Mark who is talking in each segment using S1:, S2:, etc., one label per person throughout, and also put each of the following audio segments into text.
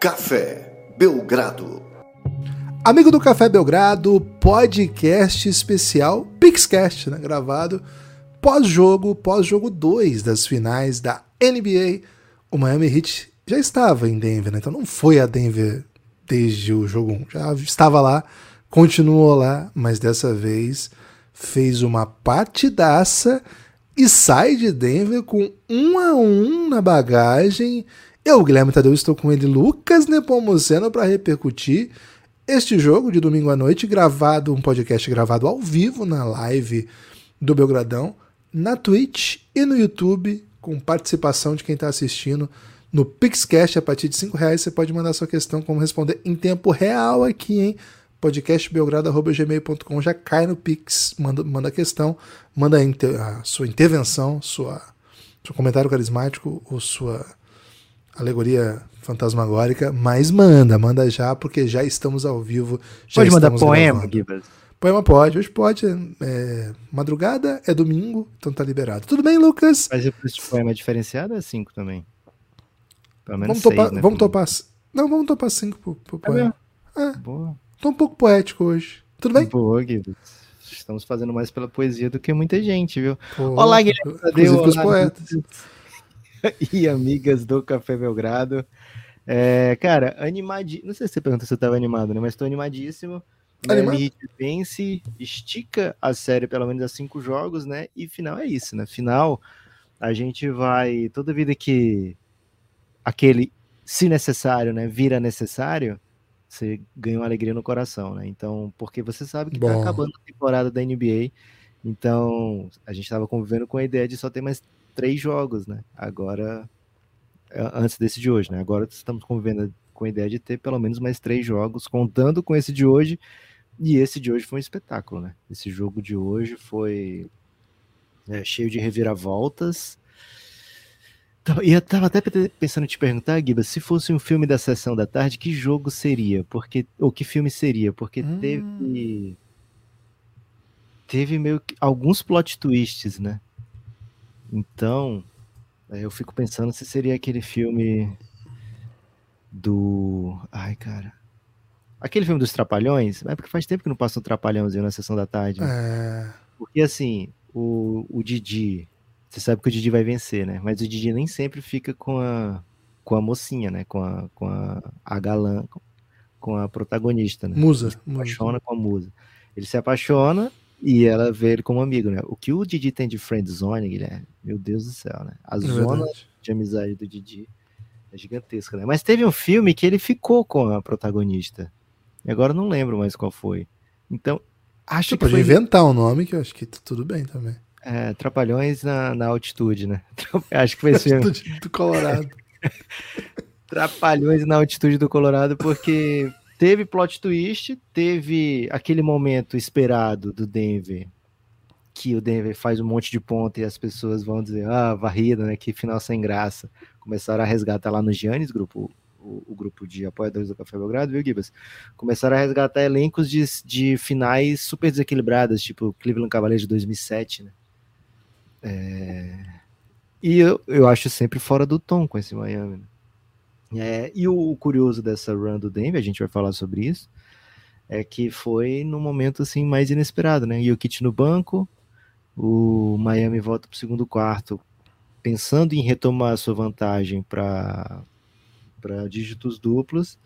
S1: Café Belgrado.
S2: Amigo do Café Belgrado, podcast especial Pixcast, né? Gravado pós-jogo, pós-jogo 2 das finais da NBA. O Miami Heat já estava em Denver, né? Então não foi a Denver desde o jogo 1. Já estava lá, continuou lá, mas dessa vez fez uma partidaça e sai de Denver com um a um na bagagem. Eu, Guilherme Tadeu, estou com ele, Lucas Nepomuceno, para repercutir este jogo de domingo à noite, gravado, um podcast gravado ao vivo na live do Belgradão, na Twitch e no YouTube, com participação de quem está assistindo no Pixcast. A partir de 5 reais você pode mandar sua questão, como responder em tempo real aqui, hein? podcastbelgrado.gmail.com já cai no Pix, manda, manda a questão, manda a, a sua intervenção, sua, seu comentário carismático ou sua alegoria fantasmagórica, mas manda, manda já, porque já estamos ao vivo. Já
S3: pode mandar poema, Gibas?
S2: Poema pode, hoje pode. É, madrugada é domingo, então tá liberado. Tudo bem, Lucas?
S3: Mas o poema é diferenciado é 5 também?
S2: Pelo menos vamos seis, topar, né? Vamos topar. Não, vamos topar 5 pro, pro é poema. É. Boa. Tô um pouco poético hoje. Tudo bem?
S3: Boa, Guido. Estamos fazendo mais pela poesia do que muita gente, viu? Pô, Olá, Guilherme Tadeu.
S2: Olá, os poetas.
S3: e amigas do Café Belgrado. É, cara, animadíssimo. Não sei se você perguntou se eu tava animado, né? Mas tô animadíssimo.
S2: Animado?
S3: Heat vence, estica a série pelo menos a cinco jogos, né? E final é isso, né? Final, a gente vai. Toda vida que aquele, se necessário, né, vira necessário, você ganha uma alegria no coração, né? Então, porque você sabe que tá Bom. tá acabando a temporada da NBA, então a gente estava convivendo com a ideia de só ter mais três jogos, né? Agora, é, antes desse de hoje, né? Agora estamos convivendo com a ideia de ter pelo menos mais três jogos, contando com esse de hoje, e esse de hoje foi um espetáculo, né? Esse jogo de hoje foi é, cheio de reviravoltas, então, e eu tava até pensando em te perguntar, Giba, se fosse um filme da sessão da tarde, que jogo seria? Porque ou que filme seria? Porque hum. teve teve meio que alguns plot twists, né? Então, eu fico pensando se seria aquele filme do, ai, cara, aquele filme dos Trapalhões, é porque faz tempo que não passa um Trapalhãozinho na sessão da tarde.
S2: É...
S3: Porque assim, o, o Didi, você sabe que o Didi vai vencer, né? Mas o Didi nem sempre fica com a, com a mocinha, né? Com a, com a, a galã, com a protagonista, né?
S2: Musa.
S3: Ele se apaixona musa. com a musa. Ele se apaixona e ela vê ele como amigo, né? O que o Didi tem de friend zone, Guilherme? Meu Deus do céu, né? A é zona verdade. de amizade do Didi é gigantesca, né? Mas teve um filme que ele ficou com a protagonista. E agora não lembro mais qual foi. Então, acho Você que
S2: pode foi... inventar um nome que eu acho que tudo bem também.
S3: É, Trapalhões na, na altitude, né? Acho que foi esse
S2: Altitude do Colorado.
S3: Trapalhões na altitude do Colorado, porque teve plot twist, teve aquele momento esperado do Denver, que o Denver faz um monte de ponta e as pessoas vão dizer, ah, varrida, né? Que final sem graça. Começaram a resgatar lá no Giannis, grupo, o, o, grupo de apoiadores do Café Belgrado, viu, Gibas? Começaram a resgatar elencos de, de finais super desequilibradas, tipo Cleveland Cavaliers de 2007, né? É... E eu, eu acho sempre fora do tom com esse Miami. Né? É, e o, curioso dessa run do Denver, a gente vai falar sobre isso, é que foi no momento assim mais inesperado, né? E o Kit no banco, o Miami volta para o segundo quarto, pensando em retomar a sua vantagem para para dígitos duplos,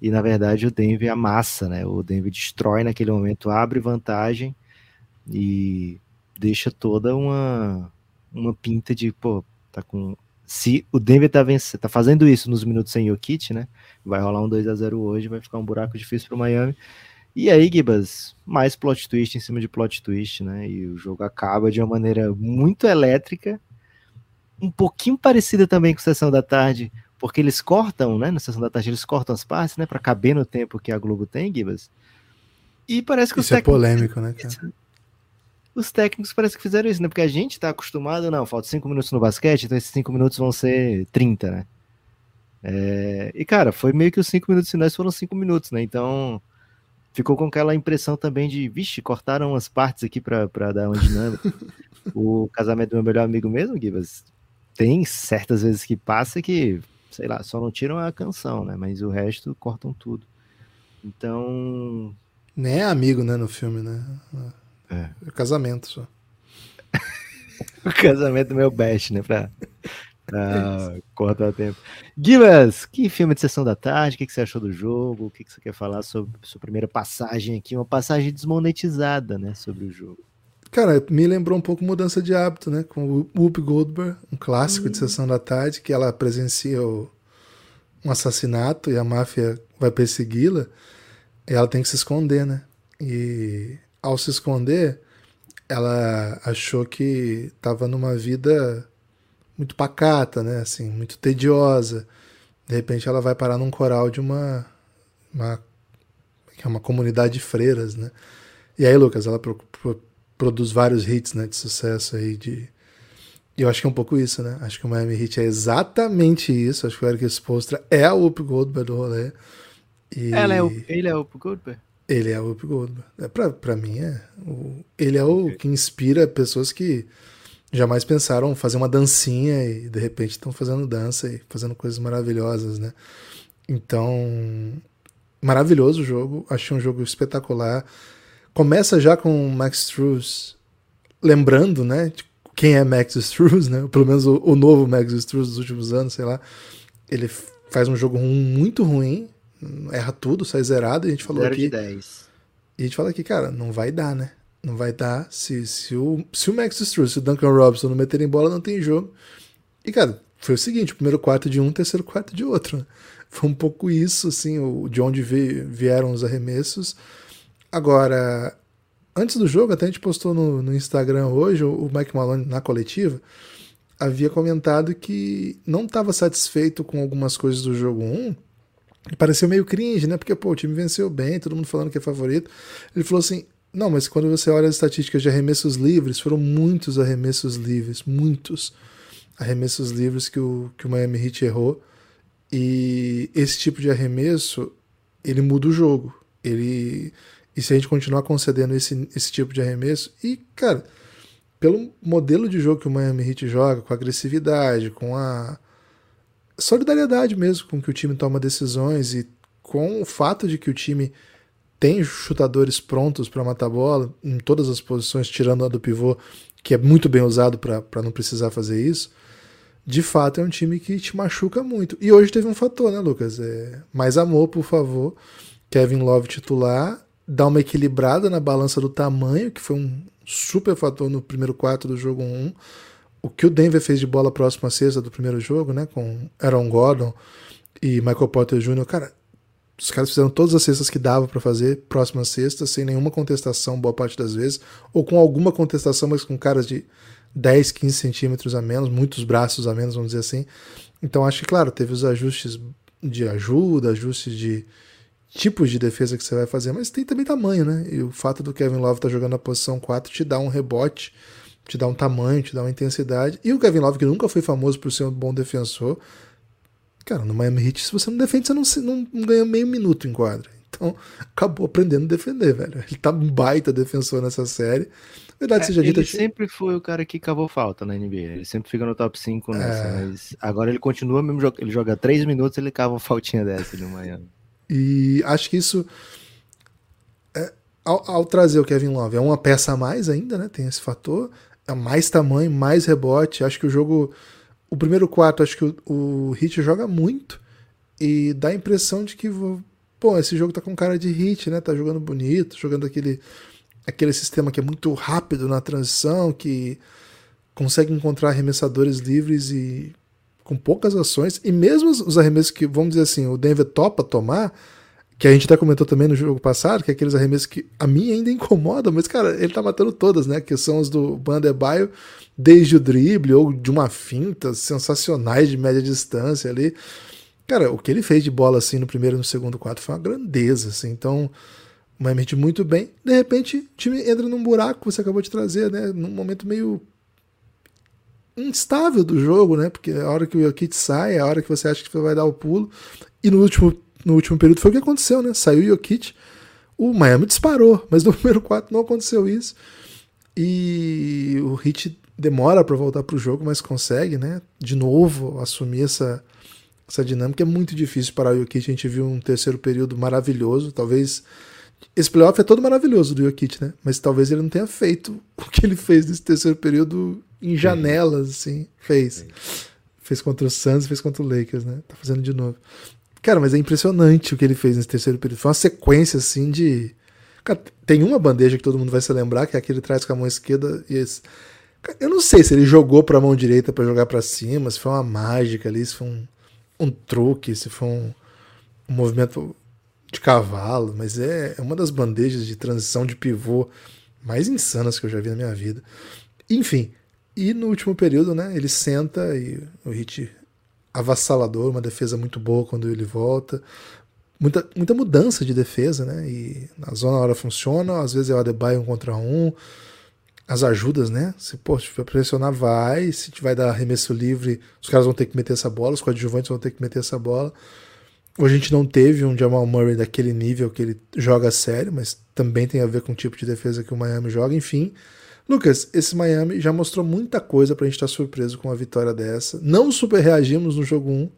S3: e na verdade o Denver amassa, né? O Denver destrói naquele momento, abre vantagem e deixa toda uma, uma pinta de, pô, tá com. Se o Denver tá, vencendo, tá fazendo isso nos minutos sem Jokic, né? Vai rolar um 2 a 0 hoje, vai ficar um buraco difícil pro Miami. E aí, Gibas, mais plot twist em cima de plot twist, né? E o jogo acaba de uma maneira muito elétrica, um pouquinho parecida também com a Sessão da Tarde, porque eles cortam, né? Na Sessão da Tarde eles cortam as partes, né? Para caber no tempo que a Globo tem, Gibas. E parece que
S2: Isso é polêmico, né, cara?
S3: os técnicos parece que fizeram isso, né? Porque a gente tá acostumado, não, falta cinco minutos no basquete, então esses cinco minutos vão ser 30, né? É... E, cara, foi meio que os cinco minutos finais foram cinco minutos, né? Então ficou com aquela impressão também de, vixe, cortaram as partes aqui para dar uma dinâmica. o casamento do meu melhor amigo mesmo, Gibas, tem certas vezes que passa que sei lá, só não tiram a canção, né? Mas o resto cortam tudo. Então.
S2: Nem é amigo, né, no filme, né?
S3: É.
S2: É casamento só.
S3: o casamento é meu best, né? Pra, pra cortar o tempo. Givas, que filme de sessão da tarde? O que, que você achou do jogo? O que, que você quer falar sobre sua primeira passagem aqui? Uma passagem desmonetizada, né? Sobre o jogo.
S2: Cara, me lembrou um pouco mudança de hábito, né? Com o Whoopi Goldberg, um clássico de sessão da tarde, que ela presencia o, um assassinato e a máfia vai persegui-la. E ela tem que se esconder, né? E ao se esconder, ela achou que estava numa vida muito pacata, né? Assim, muito tediosa. De repente ela vai parar num coral de uma, uma que é uma comunidade de freiras, né? E aí, Lucas, ela pro, pro, produz vários hits, né, de sucesso aí de e eu acho que é um pouco isso, né? Acho que o Miami Heat é exatamente isso. Acho que o Eric Spolstra é a Whoop Goldberg do rolê.
S3: E... Ela é o, ele é o Whoop Goldberg?
S2: Ele é o Whoop Goldberg. É, pra, pra mim, é. O, ele é o que inspira pessoas que jamais pensaram fazer uma dancinha e de repente estão fazendo dança e fazendo coisas maravilhosas, né? Então, maravilhoso o jogo. Achei um jogo espetacular. Começa já com o Max Struz lembrando, né? Quem é Max Struz, né? Pelo menos o, o novo Max Struz dos últimos anos, sei lá. Ele faz um jogo muito ruim, erra tudo, sai zerado. E a gente falou
S3: Zero
S2: aqui.
S3: De 10.
S2: E a gente fala aqui, cara, não vai dar, né? Não vai dar. Se, se, o, se o Max Struz, se o Duncan Robinson não meterem bola, não tem jogo. E, cara, foi o seguinte: primeiro quarto de um, terceiro quarto de outro. Né? Foi um pouco isso, assim, o, de onde vieram os arremessos. Agora, antes do jogo, até a gente postou no, no Instagram hoje, o, Mike Malone, na coletiva, havia comentado que não estava satisfeito com algumas coisas do jogo 1. E pareceu meio cringe, né? Porque, pô, o time venceu bem, todo mundo falando que é favorito. Ele falou assim: não, mas quando você olha as estatísticas de arremessos livres, foram muitos arremessos livres, muitos arremessos livres que o, que o Miami Heat errou. E esse tipo de arremesso, ele muda o jogo. Ele e se a gente continuar concedendo esse, esse tipo de arremesso, e, cara, pelo modelo de jogo que o Miami Heat joga, com a agressividade, com a solidariedade mesmo com que o time toma decisões e com o fato de que o time tem chutadores prontos para matar a bola em todas as posições, tirando a do pivô, que é muito bem usado para não precisar fazer isso. De fato, é um time que te machuca muito. E hoje teve um fator, né, Lucas? É, mais amor, por favor. Kevin Love titular dar uma equilibrada na balança do tamanho, que foi um super fator no primeiro quarto do jogo 1. O que o Denver fez de bola próxima à sexta do primeiro jogo, né, com Aaron Gordon e Michael Porter Jr., cara, os caras fizeram todas as cestas que dava para fazer próxima sexta, sem nenhuma contestação, boa parte das vezes, ou com alguma contestação, mas com caras de 10, 15 centímetros a menos, muitos braços a menos, vamos dizer assim. Então acho que, claro, teve os ajustes de ajuda, ajustes de, tipos de defesa que você vai fazer, mas tem também tamanho, né? E o fato do Kevin Love estar tá jogando na posição 4 te dá um rebote, te dá um tamanho, te dá uma intensidade. E o Kevin Love, que nunca foi famoso por ser um bom defensor, cara, no Miami Heat, se você não defende, você não, não ganha meio minuto em quadra. Então, acabou aprendendo a defender, velho. Ele tá um baita defensor nessa série.
S3: Verdade é, seja dita. Ele sempre foi o cara que cavou falta na NBA. Ele sempre fica no top 5 nessa. É... Mas agora ele continua mesmo. Ele joga 3 minutos ele cava uma faltinha dessa no Miami.
S2: E acho que isso, é, ao, ao, trazer o Kevin Love, é uma peça a mais ainda, né? Tem esse fator. É mais tamanho, mais rebote. Acho que o jogo. O primeiro quarto, acho que o, o Hit joga muito. E dá a impressão de que, pô, esse jogo tá com cara de hit, né? Tá jogando bonito, jogando aquele, aquele sistema que é muito rápido na transição, que consegue encontrar arremessadores livres e com poucas ações, e mesmo os arremessos que, vamos dizer assim, o Denver topa tomar, que a gente até comentou também no jogo passado, que é aqueles arremessos que a mim ainda incomodam, mas, cara, ele tá matando todas, né? Que são os do Bandebaio, desde o drible ou de uma finta, sensacionais de média distância ali. Cara, o que ele fez de bola assim no primeiro e no segundo quarto foi uma grandeza, assim. Então, o Miami muito bem. De repente, o time entra num buraco que você acabou de trazer, né? Num momento meio instável do jogo, né? Porque a hora que o Jokic sai, é a hora que você acha que vai dar o pulo. E no último, no último período foi o que aconteceu, né? Saiu o Jokic, o Miami disparou, mas no primeiro quarto não aconteceu isso. E o Heat demora para voltar para o jogo, mas consegue, né? De novo assumir essa essa dinâmica. É muito difícil parar o Jokic. A gente viu um terceiro período maravilhoso. Talvez. Esse playoff é todo maravilhoso do Jokic, né? Mas talvez ele não tenha feito o que ele fez nesse terceiro período em janelas, assim. Fez. Fez contra o Suns, fez contra o Lakers, né? Tá fazendo de novo. Cara, mas é impressionante o que ele fez nesse terceiro período. Foi uma sequência, assim, de. Cara, tem uma bandeja que todo mundo vai se lembrar, que é aquele traz com a mão esquerda e esse. Eu não sei se ele jogou pra mão direita para jogar para cima, se foi uma mágica ali, se foi um, um truque, se foi um, um movimento de cavalo, mas é, é uma das bandejas de transição de pivô mais insanas que eu já vi na minha vida. Enfim, e no último período, né, ele senta e o Hit avassalador, uma defesa muito boa quando ele volta. Muita, muita mudança de defesa, né? E na zona hora funciona, às vezes é o Adebayo um contra um. As ajudas, né? Se pô, se pressionar, vai. Se vai dar arremesso livre, os caras vão ter que meter essa bola, os coadjuvantes vão ter que meter essa bola. Hoje a gente não teve um Jamal Murray daquele nível que ele joga sério, mas também tem a ver com o tipo de defesa que o Miami joga, enfim. Lucas, esse Miami já mostrou muita coisa pra gente estar tá surpreso com uma vitória dessa. Não super reagimos no jogo 1.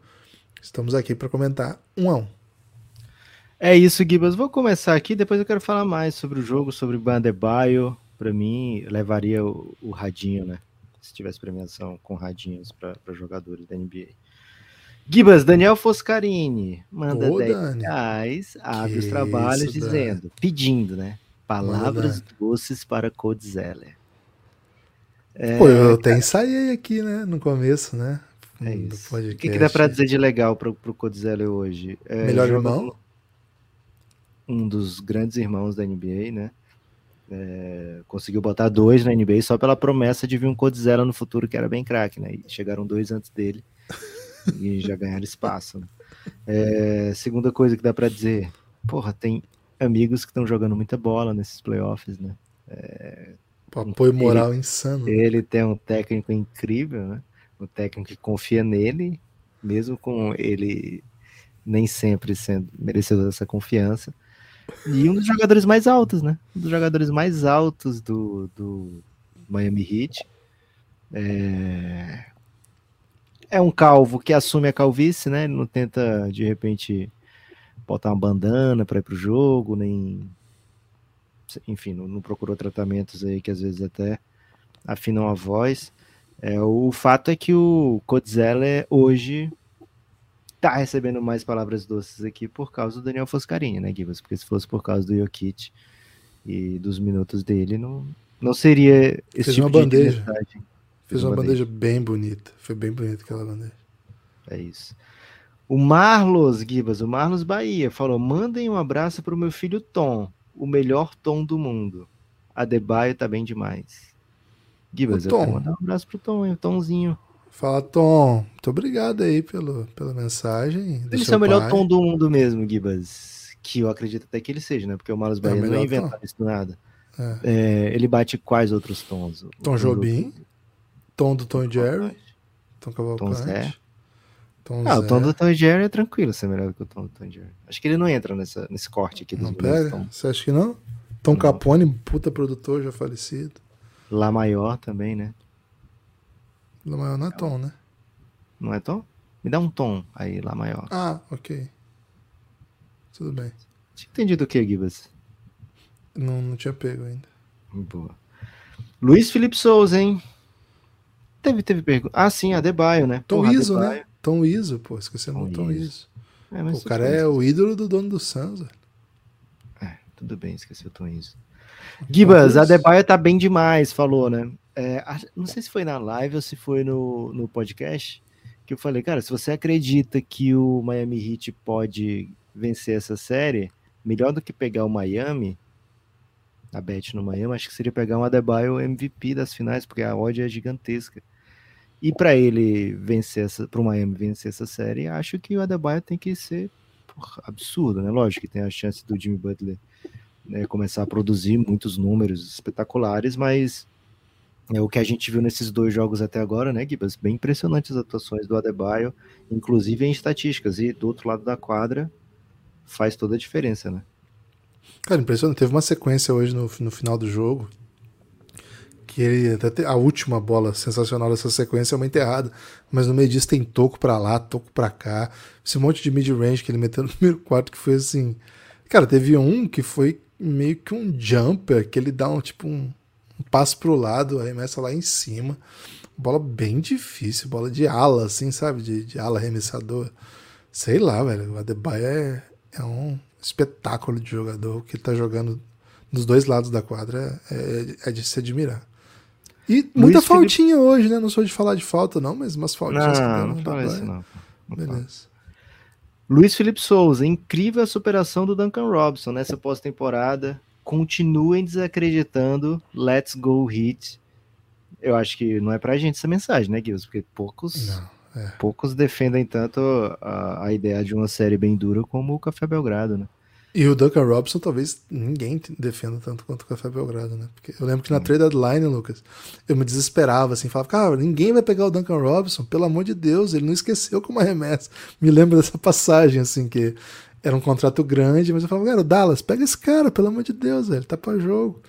S2: Estamos aqui para comentar um a um.
S3: É isso, Gibas. Vou começar aqui, depois eu quero falar mais sobre o jogo, sobre o Bandebaio. Para mim, levaria o, o, radinho, né? Se tivesse premiação com radinhos para jogadores da NBA. Gibas, Daniel Foscarini manda Ô, 10 Dani. reais, abre que os trabalhos isso, dizendo, Dani. pedindo, né? Palavras doces para Code Zeller.
S2: É, Pô, eu até ensaiei aqui, né? No começo, né?
S3: É isso. O que, que dá pra dizer de legal pro, pro Codzelli hoje?
S2: É, Melhor irmão?
S3: Um dos grandes irmãos da NBA, né? É, conseguiu botar dois na NBA só pela promessa de vir um Codzelli no futuro que era bem craque, né? E chegaram dois antes dele e já ganharam espaço. Né? É, segunda coisa que dá para dizer, porra, tem amigos que estão jogando muita bola nesses playoffs, né? É,
S2: apoio moral ele, insano.
S3: Ele tem um técnico incrível, né? Um técnico que confia nele, mesmo com ele nem sempre sendo merecedor dessa confiança. E um dos jogadores mais altos, né? Um dos jogadores mais altos do, do Miami Heat. É... é um calvo que assume a calvície, né? Ele não tenta, de repente, botar uma bandana para ir pro jogo, nem enfim, não, não, procurou tratamentos aí que às vezes até afinam a voz. É, o fato é que o Codzeller hoje tá recebendo mais palavras doces aqui por causa do Daniel Foscarini, né, Gibas? Porque se fosse por causa do Jokic e dos minutos dele, não, não seria esse
S2: Fez
S3: tipo
S2: uma bandeja. Fez, Fez uma, uma bandeja. bandeja bem bonita. Foi bem bonita aquela bandeja.
S3: É isso. O Marlos Gibas, o Marlos Bahia, falou: mandem um abraço para o meu filho Tom o melhor tom do mundo. Adebayo tá bem demais. Gibas, eu quero mandar um abraço pro Tom, hein? o Tomzinho.
S2: Fala, Tom. Muito obrigado aí pelo, pela mensagem.
S3: Ele é o melhor tom do mundo mesmo, Gibas. Que eu acredito até que ele seja, né? Porque o Marlos Bahia é não inventou isso do nada. É. É, ele bate quais outros tons?
S2: Tom Jobim, tom do Tom Jerry, Tom Cavalcante. Tom Zé.
S3: Tom ah, Zé. o tom do Tom Jerry é tranquilo ser melhor que o tom do Tom Jerry. Acho que ele não entra nessa, nesse corte aqui.
S2: Não pega? Você acha que não? Tom não. Capone, puta produtor já falecido.
S3: Lá Maior também, né?
S2: Lá Maior não é Tom, né?
S3: Não é Tom? Me dá um tom aí, Lá Maior.
S2: Ah, ok. Tudo bem.
S3: Tinha entendido o que, Gibas?
S2: Não, não tinha pego ainda.
S3: Boa. Luiz Felipe Souza, hein? Teve, teve pergunta. Ah, sim, Adebayo, né?
S2: Tom Porra, Iso, né? Tom Iso, pô, esqueci o Tom Iso. É, o cara é o ídolo do dono do velho.
S3: É, tudo bem, esqueci o Tom Iso. Gibas, Adebayo tá bem demais, falou, né? É, não sei se foi na live ou se foi no, no podcast, que eu falei, cara, se você acredita que o Miami Heat pode vencer essa série, melhor do que pegar o Miami, a bet no Miami, acho que seria pegar um Adebayo MVP das finais, porque a odd é gigantesca. E para ele vencer essa, para o Miami vencer essa série, acho que o Adebayo tem que ser porra, absurdo, né? Lógico que tem a chance do Jimmy Butler né, começar a produzir muitos números espetaculares, mas é o que a gente viu nesses dois jogos até agora, né, Gibas? Bem impressionantes as atuações do Adebayo, inclusive em estatísticas. E do outro lado da quadra faz toda a diferença, né?
S2: Cara, impressionante. Teve uma sequência hoje no, no final do jogo que ele, até a última bola sensacional dessa sequência é uma enterrada, mas no meio disso tem toco para lá, toco para cá, esse monte de mid-range que ele meteu no primeiro quarto que foi assim. Cara, teve um que foi meio que um jumper, que ele dá um tipo um, um passo pro lado, arremessa lá em cima. Bola bem difícil, bola de ala, assim, sabe? De, de ala arremessador. Sei lá, velho. O Adebayo é, é um espetáculo de jogador que ele tá jogando dos dois lados da quadra. É, é de se admirar. E muita Luiz faltinha Felipe... hoje, né? Não sou de falar de falta, não, mas umas faltinhas
S3: não, que deram. Não, não, isso, não. Beleza. Luiz Felipe Souza, incrível a superação do Duncan Robson nessa pós-temporada. Continuem desacreditando. Let's go hit. Eu acho que não é pra gente essa mensagem, né, Guilherme? Porque poucos, não, é. poucos defendem tanto a, a ideia de uma série bem dura como o Café Belgrado, né?
S2: E o Duncan Robson, talvez ninguém defenda tanto quanto o Café Belgrado, né? Porque eu lembro que na hum. trade deadline, Lucas, eu me desesperava, assim, falava, cara, ninguém vai pegar o Duncan Robson, pelo amor de Deus, ele não esqueceu como arremessa. Me lembro dessa passagem, assim, que era um contrato grande, mas eu falava, cara, Dallas, pega esse cara, pelo amor de Deus, ele tá pra jogo.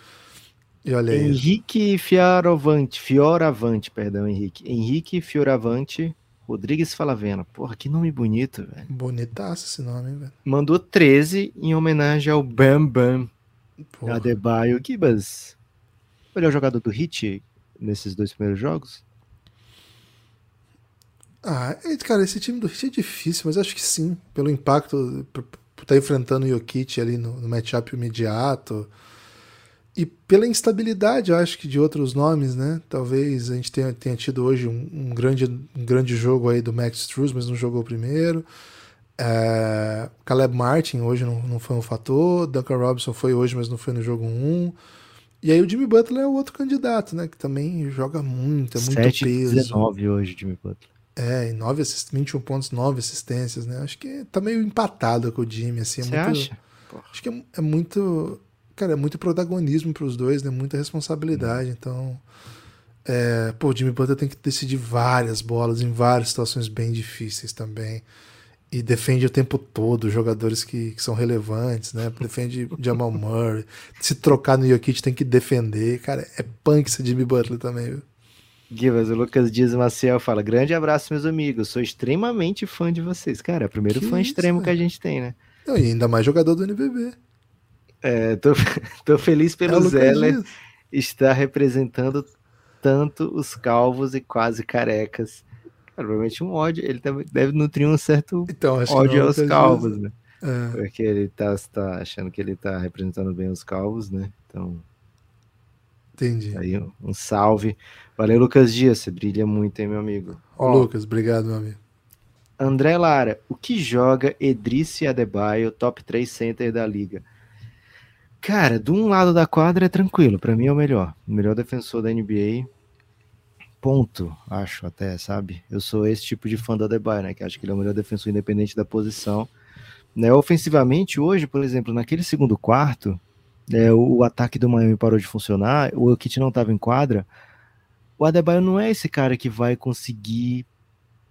S3: E olha aí. Henrique Fioravante, Fioravante, perdão, Henrique. Henrique Fioravante Rodrigues Falavena. Porra, que nome bonito, velho.
S2: Bonitaço esse nome, hein, velho.
S3: Mandou 13 em homenagem ao Bam Bam Porra. Adebayo Gibas. Melhor jogador do Hit nesses dois primeiros jogos?
S2: Ah, é, cara, esse time do Hit é difícil, mas acho que sim. Pelo impacto, por estar tá enfrentando o Jokic ali no, no matchup imediato e pela instabilidade, eu acho que de outros nomes, né? Talvez a gente tenha, tenha tido hoje um, um, grande, um grande jogo aí do Max Struz, mas não jogou primeiro. É, Caleb Martin hoje não, não foi um fator. Duncan Robinson foi hoje, mas não foi no jogo 1. E aí o Jimmy Butler é o outro candidato, né? Que também joga muito, é muito 7, peso.
S3: 19 hoje, Jimmy Butler.
S2: É, e 9 assist, 21 pontos, 9 assistências, né? Acho que tá meio empatado com o Jimmy, assim. É
S3: Você muito, acha?
S2: Acho que é, é muito cara, é muito protagonismo para os dois, né? Muita responsabilidade. Então, é, pô, o Jimmy Butler tem que decidir várias bolas em várias situações bem difíceis também. E defende o tempo todo jogadores que, que são relevantes, né? Defende Jamal Murray. Se trocar no Jokic tem que defender. Cara, é punk esse Jimmy Butler também, viu?
S3: Givas, o Lucas Dias Maciel fala: Grande abraço, meus amigos. Sou extremamente fã de vocês. Cara, é o primeiro que fã isso, extremo né? que a gente tem, né?
S2: Não, e ainda mais jogador do NBB.
S3: É, tô, tô feliz pelo é Zeller estar representando tanto os calvos e quase carecas. Provavelmente um ódio, ele deve nutrir um certo
S2: então,
S3: ódio aos calvos, né? É. Porque ele tá, tá achando que ele tá representando bem os calvos, né? Então.
S2: Entendi.
S3: Aí um salve. Valeu, Lucas Dias. Você brilha muito, hein, meu amigo?
S2: Ó, Lucas, obrigado, meu amigo.
S3: André Lara, o que joga Edrice Adebayo, top 3 center da liga? Cara, de um lado da quadra é tranquilo, para mim é o melhor. O melhor defensor da NBA. Ponto, acho até, sabe? Eu sou esse tipo de fã do Adebayo, né? Que acho que ele é o melhor defensor independente da posição. Né, ofensivamente, hoje, por exemplo, naquele segundo quarto, é, o, o, ataque do Miami parou de funcionar, o Kit não estava em quadra. O Adebayo não é esse cara que vai conseguir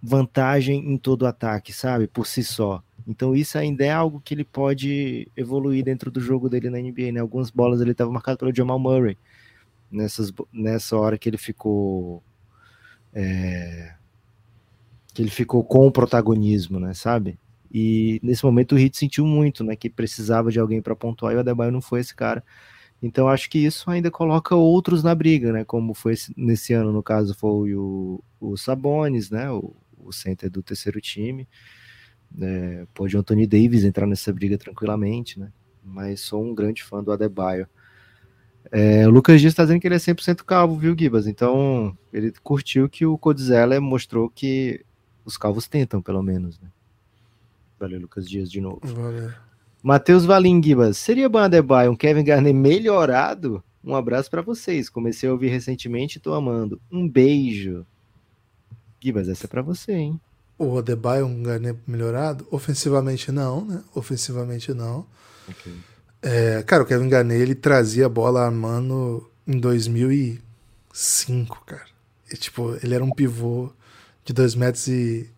S3: vantagem em todo ataque, sabe? Por si só. Então isso ainda é algo que ele pode evoluir dentro do jogo dele na NBA, né? Algumas bolas ele estava marcado pelo Jamal Murray nessas, nessa hora que ele ficou é, que ele ficou com o protagonismo, né? Sabe? E nesse momento o Heat sentiu muito, né? Que precisava de alguém para pontuar e o Adebayo não foi esse cara. Então acho que isso ainda coloca outros na briga, né? Como foi nesse ano, no caso foi o, o Sabonis, né? O, o center do terceiro time. É, pode o Anthony Davis entrar nessa briga tranquilamente, né? Mas sou um grande fã do Adebayo. É, o Lucas Dias está dizendo que ele é 100% calvo, viu, Gibas? Então, ele curtiu que o Codizella mostrou que os calvos tentam, pelo menos, né? Valeu, Lucas Dias, de novo.
S2: Valeu.
S3: Matheus Valim, Gibas. Seria bom Adebayo um Kevin Garnett melhorado? Um abraço para vocês. Comecei a ouvir recentemente e tô amando. Um beijo. Gibas, essa é para você, hein?
S2: O Adebayo um Garnet melhorado? Ofensivamente não, né? Ofensivamente não. Okay. É, cara, o Kevin Garnett ele trazia a bola armando em 2005, cara. E, tipo, ele era um pivô de 2 metros e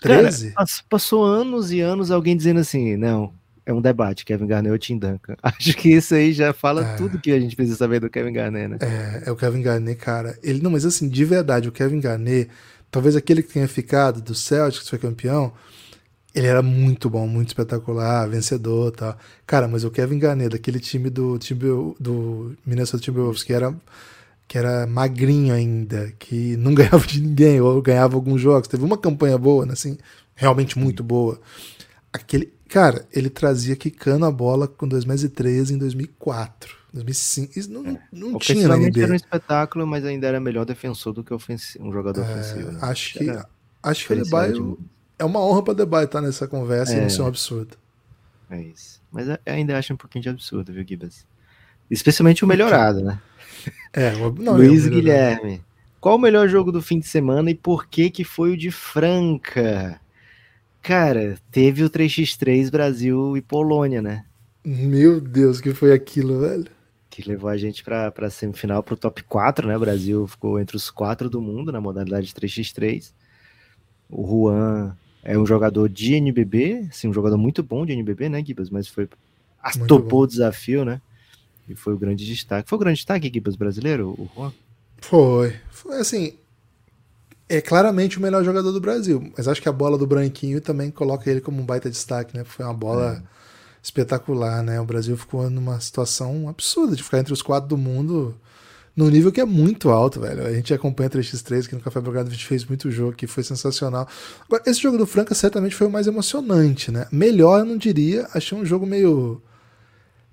S2: 13.
S3: Cara, passou anos e anos alguém dizendo assim, não, é um debate, Kevin Garnett ou Tim Duncan. Acho que isso aí já fala é. tudo que a gente precisa saber do Kevin Garnett, né?
S2: É, é o Kevin Garnett, cara. Ele não, mas assim, de verdade, o Kevin Garnett, talvez aquele que tenha ficado do Celtics foi campeão, ele era muito bom, muito espetacular, vencedor, tal. Cara, mas o Kevin Garnett, daquele time do time do Minnesota Timberwolves que era que era magrinho ainda, que não ganhava de ninguém ou ganhava alguns jogos, teve uma campanha boa, né, assim, realmente muito boa. Aquele, cara, ele trazia quicando a bola com 2 mais 13 em 2004. 2005, isso não, é. não tinha na NBA.
S3: era um espetáculo, mas ainda era melhor defensor do que um jogador é, ofensivo. Né?
S2: Acho que, acho que o é uma honra para o Adebayo estar nessa conversa é. e não ser um absurdo.
S3: É isso. Mas ainda acho um pouquinho de absurdo, viu, Gibas? Especialmente o melhorado, né?
S2: É, não,
S3: Luiz Guilherme. Qual o melhor jogo do fim de semana e por que que foi o de Franca? Cara, teve o 3x3 Brasil e Polônia, né?
S2: Meu Deus, que foi aquilo, velho?
S3: Que levou a gente para a semifinal, para o top 4, né? O Brasil ficou entre os quatro do mundo na modalidade 3x3. O Juan é um jogador de NBB, assim, um jogador muito bom de NBB, né, Gibas? Mas foi. topou o desafio, né? E foi o grande destaque. Foi o grande destaque, Gibas brasileiro, o Juan?
S2: Foi. Foi assim. É claramente o melhor jogador do Brasil. Mas acho que a bola do Branquinho também coloca ele como um baita destaque, né? Foi uma bola. É espetacular, né? O Brasil ficou numa situação absurda de ficar entre os quatro do mundo num nível que é muito alto, velho. A gente acompanha 3x3 que no Café Belgrado a gente fez muito jogo que foi sensacional. Agora, esse jogo do Franca certamente foi o mais emocionante, né? Melhor, eu não diria. Achei um jogo meio.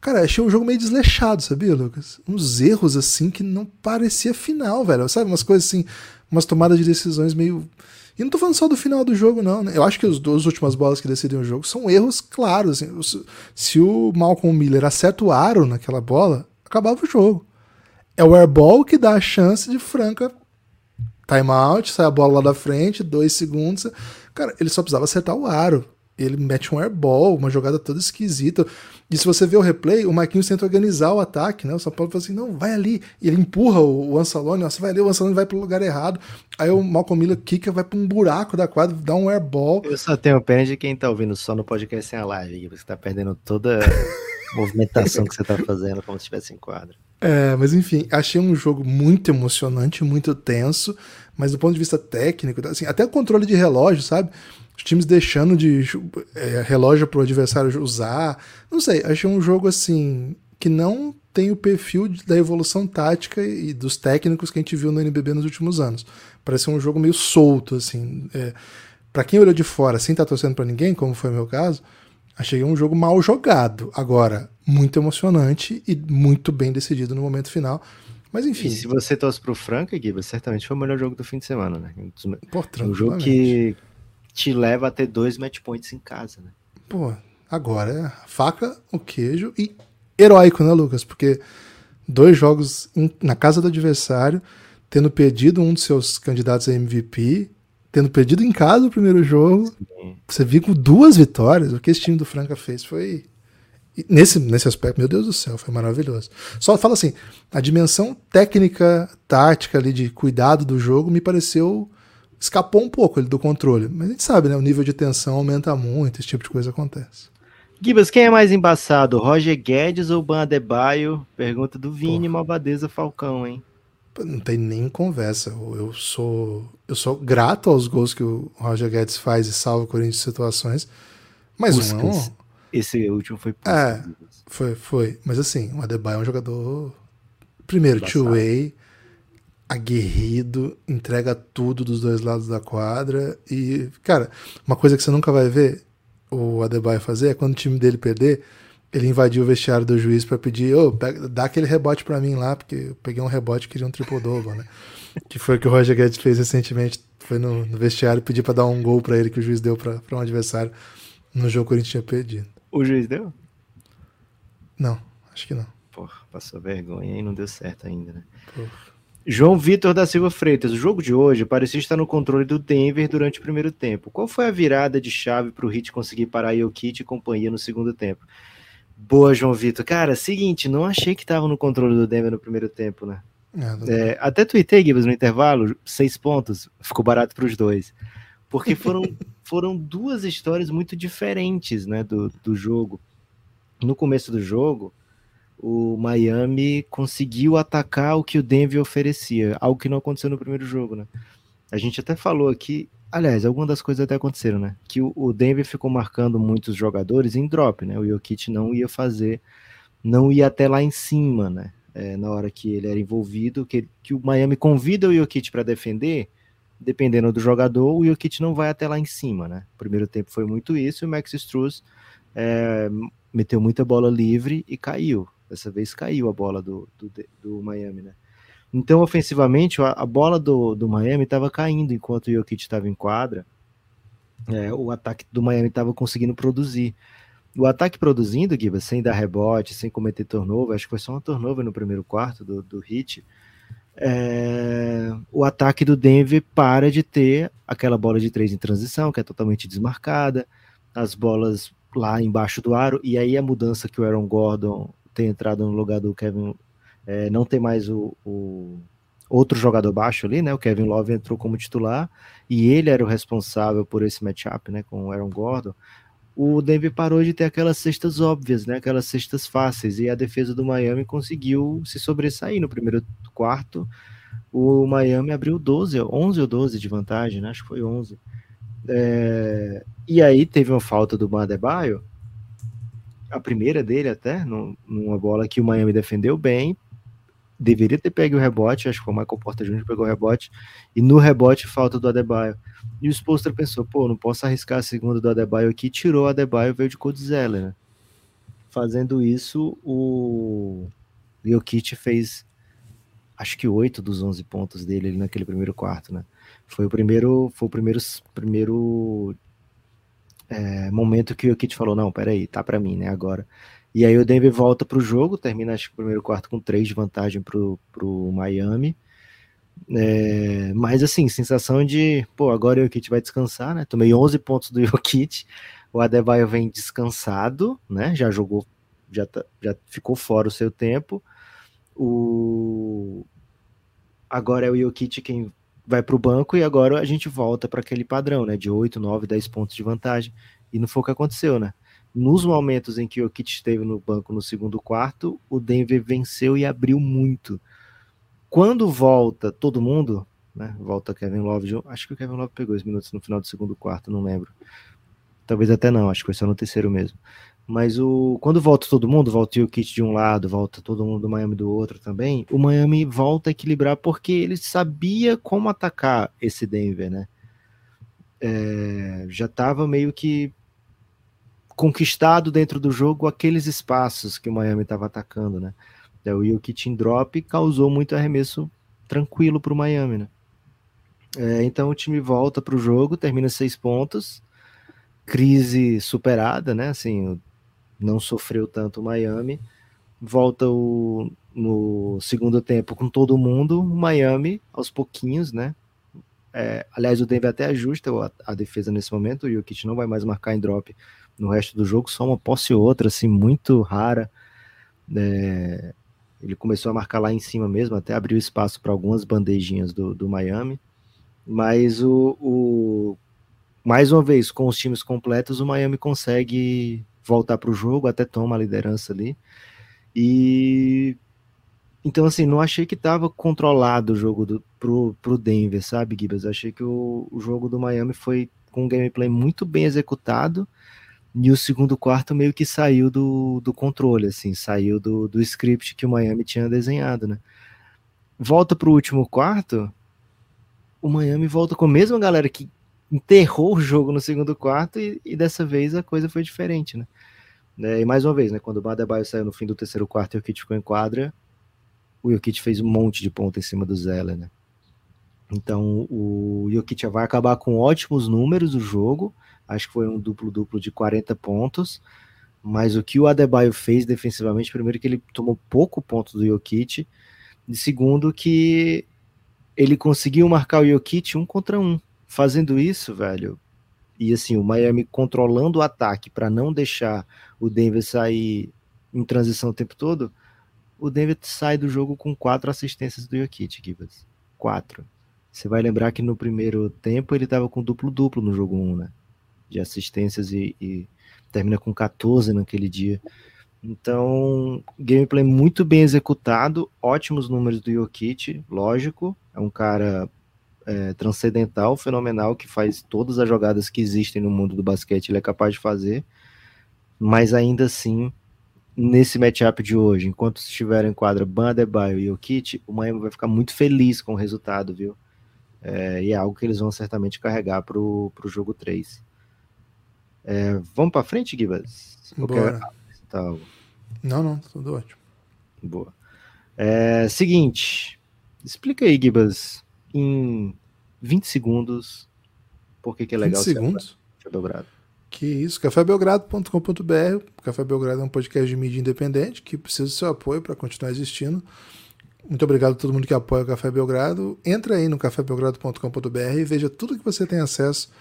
S2: Cara, achei um jogo meio desleixado, sabia, Lucas? Uns erros assim que não parecia final, velho. Sabe? Umas coisas assim, umas tomadas de decisões meio e não tô falando só do final do jogo, não. Né? Eu acho que as duas últimas bolas que decidem o jogo são erros claros. Assim. Se o Malcolm Miller acerta o aro naquela bola, acabava o jogo. É o airball que dá a chance de Franca timeout, sai a bola lá da frente, dois segundos. Cara, ele só precisava acertar o aro ele mete um airball, uma jogada toda esquisita. E se você vê o replay, o Marquinhos tenta organizar o ataque, né? O São Paulo fala assim: não, vai ali. E ele empurra o, Ansalone, você vai ali, o Ansalone vai pro lugar errado. Aí o Malcolm Miller vai pra um buraco da quadra, dá um airball.
S3: Eu só tenho pena de quem tá ouvindo só no podcast sem a live, você tá perdendo toda a movimentação que você tá fazendo, como se estivesse em quadra.
S2: É, mas enfim, achei um jogo muito emocionante, muito tenso, mas do ponto de vista técnico, assim, até o controle de relógio, sabe? Os times deixando de é, relógio para o adversário usar. Não sei, achei um jogo assim que não tem o perfil da evolução tática e dos técnicos que a gente viu no NBB nos últimos anos. Parece um jogo meio solto, assim. É, para quem olhou de fora sem estar tá torcendo para ninguém, como foi o meu caso, achei um jogo mal jogado. Agora, muito emocionante e muito bem decidido no momento final. Mas enfim. E
S3: se você torce pro Franca, Gui, certamente foi o melhor jogo do fim de semana, né?
S2: Pô,
S3: um jogo que te leva a ter dois match points em casa, né?
S2: Pô, agora é faca, o queijo e heróico, né, Lucas? Porque dois jogos na casa do adversário, tendo perdido um dos seus candidatos a MVP, tendo perdido em casa o primeiro jogo, Sim. você viu com duas vitórias. O que esse time do Franca fez foi. Nesse, nesse aspecto, meu Deus do céu, foi maravilhoso. Só fala assim: a dimensão técnica, tática ali de cuidado do jogo me pareceu escapou um pouco ele do controle. Mas a gente sabe, né? O nível de tensão aumenta muito, esse tipo de coisa acontece.
S3: Gibas, quem é mais embaçado, Roger Guedes ou Ban Adebayo? Pergunta do Vini Malvadeza Falcão, hein?
S2: Não tem nem conversa. Eu sou eu sou grato aos gols que o Roger Guedes faz e salva o Corinthians de situações. Mas Puskas. um
S3: Esse último foi
S2: É, foi, foi. Mas assim, o Adebayo é um jogador primeiro, two-way, aguerrido, entrega tudo dos dois lados da quadra. E, cara, uma coisa que você nunca vai ver o Adebayo fazer é quando o time dele perder, ele invadiu o vestiário do juiz para pedir, ô, oh, dá aquele rebote para mim lá, porque eu peguei um rebote e queria um triple-double, né? que foi o que o Roger Guedes fez recentemente, foi no, no vestiário pedir para dar um gol para ele que o juiz deu para um adversário no jogo que a gente tinha perdido.
S3: O juiz deu?
S2: Não, acho que não.
S3: Porra, passou vergonha e não deu certo ainda, né? Porra. João Vitor da Silva Freitas, o jogo de hoje parecia estar no controle do Denver durante o primeiro tempo. Qual foi a virada de chave para o Hit conseguir parar Jokic e companhia no segundo tempo? Boa, João Vitor. Cara, seguinte, não achei que estava no controle do Denver no primeiro tempo, né? É, é, até tuitei, Gibbs, no intervalo, seis pontos, ficou barato para os dois. Porque foram, foram duas histórias muito diferentes né, do, do jogo. no começo do jogo, o Miami conseguiu atacar o que o Denver oferecia, algo que não aconteceu no primeiro jogo, né? A gente até falou aqui, aliás, algumas das coisas até aconteceram, né? Que o, Denver ficou marcando muitos jogadores em drop, né? O Jokic não ia fazer, não ia até lá em cima, né? É, na hora que ele era envolvido, que, que o Miami convida o Jokic para defender, dependendo do jogador, o Jokic não vai até lá em cima, né? O primeiro tempo foi muito isso, e o Max Struz é, meteu muita bola livre e caiu. Dessa vez caiu a bola do, do, do Miami, né? Então, ofensivamente, a, a bola do, do Miami estava caindo enquanto o Jokic estava em quadra. É, o ataque do Miami estava conseguindo produzir. O ataque produzindo, Giba, sem dar rebote, sem cometer turnover, acho que foi só uma turnover no primeiro quarto do, do Hit. É, o ataque do Denver para de ter aquela bola de três em transição, que é totalmente desmarcada, as bolas lá embaixo do aro, e aí a mudança que o Aaron Gordon tem entrado no lugar do Kevin, é, não tem mais o, o, outro jogador baixo ali, né? O Kevin Love entrou como titular e ele era o responsável por esse matchup, né? Com o Aaron Gordon. O Denver parou de ter aquelas cestas óbvias, né? Aquelas cestas fáceis e a defesa do Miami conseguiu se sobressair no primeiro quarto. O Miami abriu 12, 11 ou 12 de vantagem, né? Acho que foi 11. É, e aí teve uma falta do Badebaio, a primeira dele até, numa bola que o Miami defendeu bem, deveria ter pego o rebote, acho que o Michael Porter Jr. pegou o rebote, e no rebote falta do Adebayo. E o Spolstra pensou, pô, não posso arriscar a segunda do Adebayo aqui, tirou o Adebayo veio de Codizella, né? Fazendo isso, o Jokic fez acho que oito dos 11 pontos dele naquele primeiro quarto, né? Foi o primeiro, foi o primeiro, primeiro é, momento que o Kit falou, não, peraí, tá para mim, né, agora. E aí o Denver volta pro jogo, termina acho que o primeiro quarto com três de vantagem pro, pro Miami. É, mas assim, sensação de, pô, agora o Jokic vai descansar, né? Tomei 11 pontos do Jokic, o Adebayo vem descansado, né? Já jogou, já, tá, já ficou fora o seu tempo. O agora é o Jokic quem vai para o banco e agora a gente volta para aquele padrão, né? De 8, 9, 10 pontos de vantagem. E não foi o que aconteceu, né? Nos momentos em que o Kit esteve no banco no segundo quarto, o Denver venceu e abriu muito. Quando volta todo mundo, né? Volta Kevin Love, acho que o Kevin Love pegou os minutos no final do segundo quarto, não lembro. Talvez até não, acho que foi só no terceiro mesmo. Mas o quando volta todo mundo, volta o kit de um lado, volta todo mundo do Miami do outro também, o Miami volta a equilibrar porque ele sabia como atacar esse Denver, né? É, já estava meio que conquistado dentro do jogo aqueles espaços que o Miami estava atacando, né? É, o Jokic em drop causou muito arremesso tranquilo para o Miami, né? É, então o time volta para o jogo, termina seis pontos, crise superada, né? Assim, não sofreu tanto o Miami. Volta o, no segundo tempo com todo mundo, o Miami aos pouquinhos, né? É, aliás, o Denver até ajusta a, a, defesa nesse momento, o Jokic não vai mais marcar em drop no resto do jogo, só uma posse ou outra, assim, muito rara. É, ele começou a marcar lá em cima mesmo, até abriu espaço para algumas bandejinhas do, do Miami. Mas o, o, mais uma vez, com os times completos, o Miami consegue voltar para o jogo, até toma a liderança ali. E então, assim, não achei que estava controlado o jogo do, pro, pro Denver, sabe, Gibbs? Achei que o, o jogo do Miami foi com um gameplay muito bem executado e o segundo quarto meio que saiu do, do controle, assim, saiu do, do script que o Miami tinha desenhado, né? Volta pro último quarto, o Miami volta com a mesma galera que enterrou o jogo no segundo quarto e, e dessa vez a coisa foi diferente, né? É, e mais uma vez, né, quando o Badebaio saiu no fim do terceiro quarto e o Kit ficou em quadra, o Jokic fez um monte de ponta em cima do Zeller, né? Então o Jokic vai acabar com ótimos números no jogo, acho que foi um duplo-duplo de 40 pontos, mas o que o Adebayo fez defensivamente, primeiro que ele tomou pouco ponto do Jokic, e segundo que ele conseguiu marcar o Jokic um contra um, fazendo isso, velho, e assim, o Miami controlando o ataque para não deixar o Denver sair em transição o tempo todo, o Denver sai do jogo com quatro assistências do Jokic, Gibbs. Quatro. Você vai lembrar que no primeiro tempo ele estava com duplo-duplo no jogo 1, né? De assistências e, e, termina com 14 naquele dia. Então, gameplay muito bem executado, ótimos números do Jokic, lógico. É um cara é, transcendental, fenomenal, que faz todas as jogadas que existem no mundo do basquete, ele é capaz de fazer. Mas ainda assim, nesse matchup de hoje, enquanto estiver em quadra Ban Adebayo e Jokic, o Miami vai ficar muito feliz com o resultado, viu? É, e é algo que eles vão certamente carregar para o jogo 3. É, vamos para frente, Gibas?
S2: Bora. Não, não, tudo ótimo.
S3: Boa. É, seguinte, explica aí, Gibas, em 20 segundos, por que, que é legal
S2: 20 segundos?
S3: Café Belgrado.
S2: Que isso, cafébelgrado.com.br. Café Belgrado é um podcast de mídia independente que precisa do seu apoio para continuar existindo. Muito obrigado a todo mundo que apoia o Café Belgrado. Entra aí no cafébelgrado.com.br e veja tudo que você tem acesso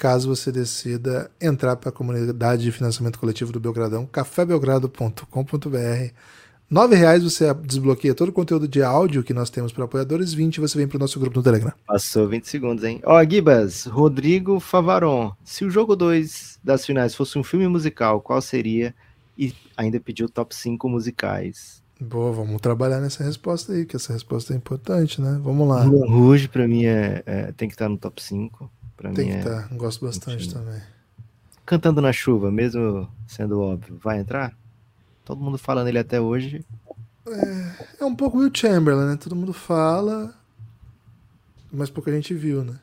S2: caso você decida entrar para a comunidade de financiamento coletivo do Belgradão, cafébelgrado.com.br. Nove reais você desbloqueia todo o conteúdo de áudio que nós temos para apoiadores, 20 você vem para o nosso grupo no Telegram.
S3: Passou 20 segundos, hein? Ó, Gibas, Rodrigo Favaron, se o jogo 2 das finais fosse um filme musical, qual seria? E ainda pediu top 5 musicais.
S2: Boa, vamos trabalhar nessa resposta aí, que essa resposta é importante, né? Vamos lá.
S3: Rouge, para mim, é, é, tem que estar no top 5. Pra
S2: Tem
S3: mim
S2: que
S3: é...
S2: estar, tá. gosto bastante também.
S3: Cantando na chuva, mesmo sendo óbvio, vai entrar? Todo mundo fala nele até hoje.
S2: É, é um pouco Will Chamberlain, né? Todo mundo fala, mas pouca gente viu, né?